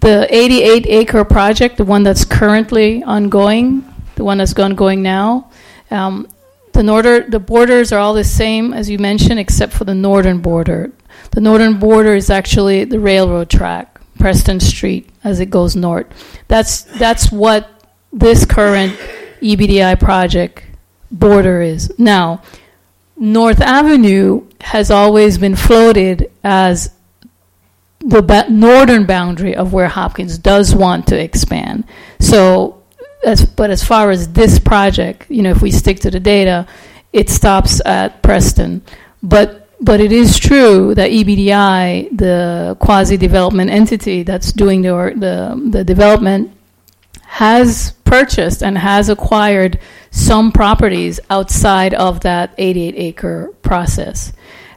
the 88 acre project, the one that's currently ongoing, the one that's ongoing now, um, the northern the borders are all the same as you mentioned, except for the northern border. The northern border is actually the railroad track, Preston Street, as it goes north. That's that's what this current EBDI project border is now. North Avenue has always been floated as the ba- northern boundary of where Hopkins does want to expand. So, as, but as far as this project, you know, if we stick to the data, it stops at Preston. But but it is true that EBDI, the quasi development entity that's doing the, the the development, has purchased and has acquired some properties outside of that 88 acre process.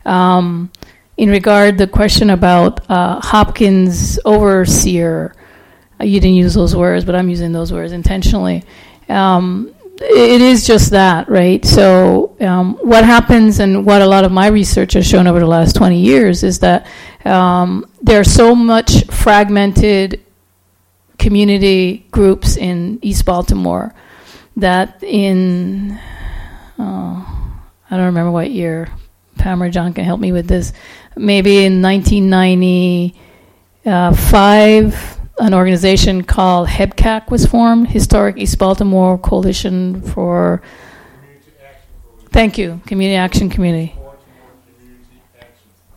Um, in regard the question about uh, Hopkins overseer, uh, you didn't use those words, but I'm using those words intentionally. Um, it is just that, right? So, um, what happens, and what a lot of my research has shown over the last 20 years, is that um, there's so much fragmented community groups in East Baltimore that in, oh, I don't remember what year, Pam or John can help me with this, maybe in 1995, an organization called HEBCAC was formed, Historic East Baltimore Coalition for, thank you, Community Action Community.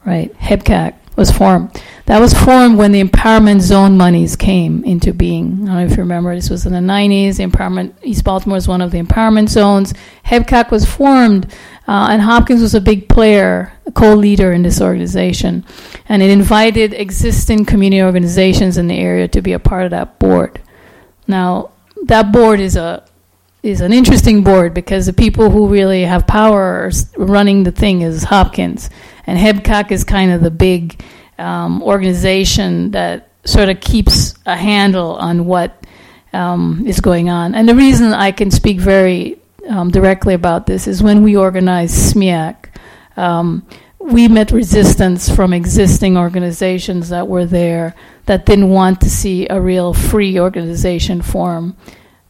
Right, HEBCAC was formed. That was formed when the empowerment zone monies came into being. I don't know if you remember, this was in the 90s. The empowerment, East Baltimore was one of the empowerment zones. HEBCAC was formed, uh, and Hopkins was a big player, a co-leader in this organization. And it invited existing community organizations in the area to be a part of that board. Now, that board is a is an interesting board because the people who really have power running the thing is Hopkins, and HEBCAC is kind of the big um, organization that sort of keeps a handle on what um, is going on. And the reason I can speak very um, directly about this is when we organized SMEAC, um, we met resistance from existing organizations that were there that didn't want to see a real free organization form.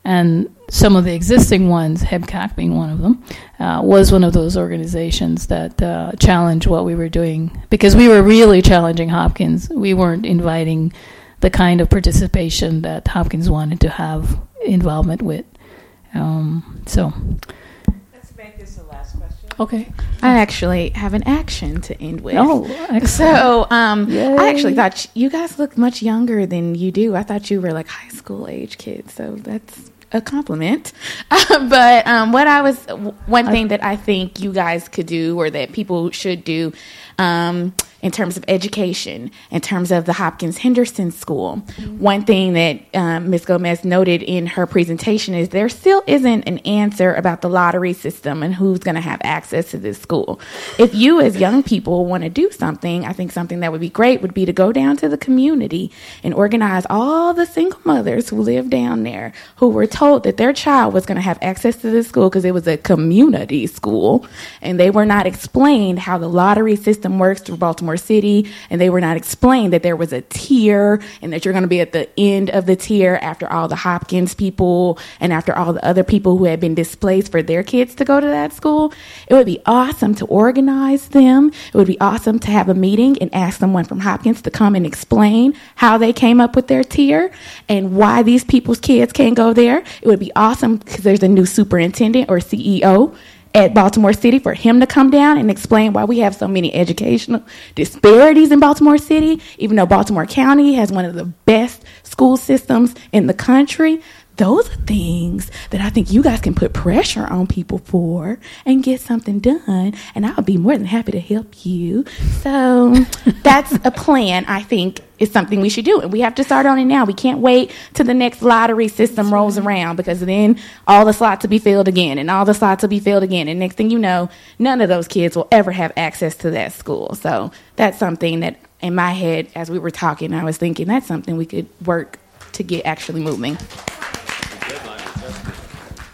And some of the existing ones, HEBCAC being one of them, uh, was one of those organizations that uh, challenged what we were doing because we were really challenging Hopkins. We weren't inviting the kind of participation that Hopkins wanted to have involvement with. Um, so, Let's make this the last question. okay. I actually have an action to end with. Oh, excellent. So, um, I actually thought you guys look much younger than you do. I thought you were like high school age kids, so that's a compliment. but um, what I was, one thing that I think you guys could do, or that people should do, um, in terms of education, in terms of the Hopkins Henderson School, one thing that um, Ms. Gomez noted in her presentation is there still isn't an answer about the lottery system and who's going to have access to this school. If you, as young people, want to do something, I think something that would be great would be to go down to the community and organize all the single mothers who live down there who were told that their child was going to have access to this school because it was a community school and they were not explained how the lottery system works through Baltimore City and they were not explained that there was a tier and that you're going to be at the end of the tier after all the Hopkins people and after all the other people who had been displaced for their kids to go to that school. It would be awesome to organize them. It would be awesome to have a meeting and ask someone from Hopkins to come and explain how they came up with their tier and why these people's kids can't go there. It would be awesome because there's a new superintendent or CEO at Baltimore City for him to come down and explain why we have so many educational disparities in Baltimore City, even though Baltimore County has one of the best school systems in the country. Those are things that I think you guys can put pressure on people for and get something done. And I'll be more than happy to help you. So that's a plan, I think, is something we should do. And we have to start on it now. We can't wait till the next lottery system rolls around because then all the slots will be filled again and all the slots will be filled again. And next thing you know, none of those kids will ever have access to that school. So that's something that in my head, as we were talking, I was thinking that's something we could work to get actually moving.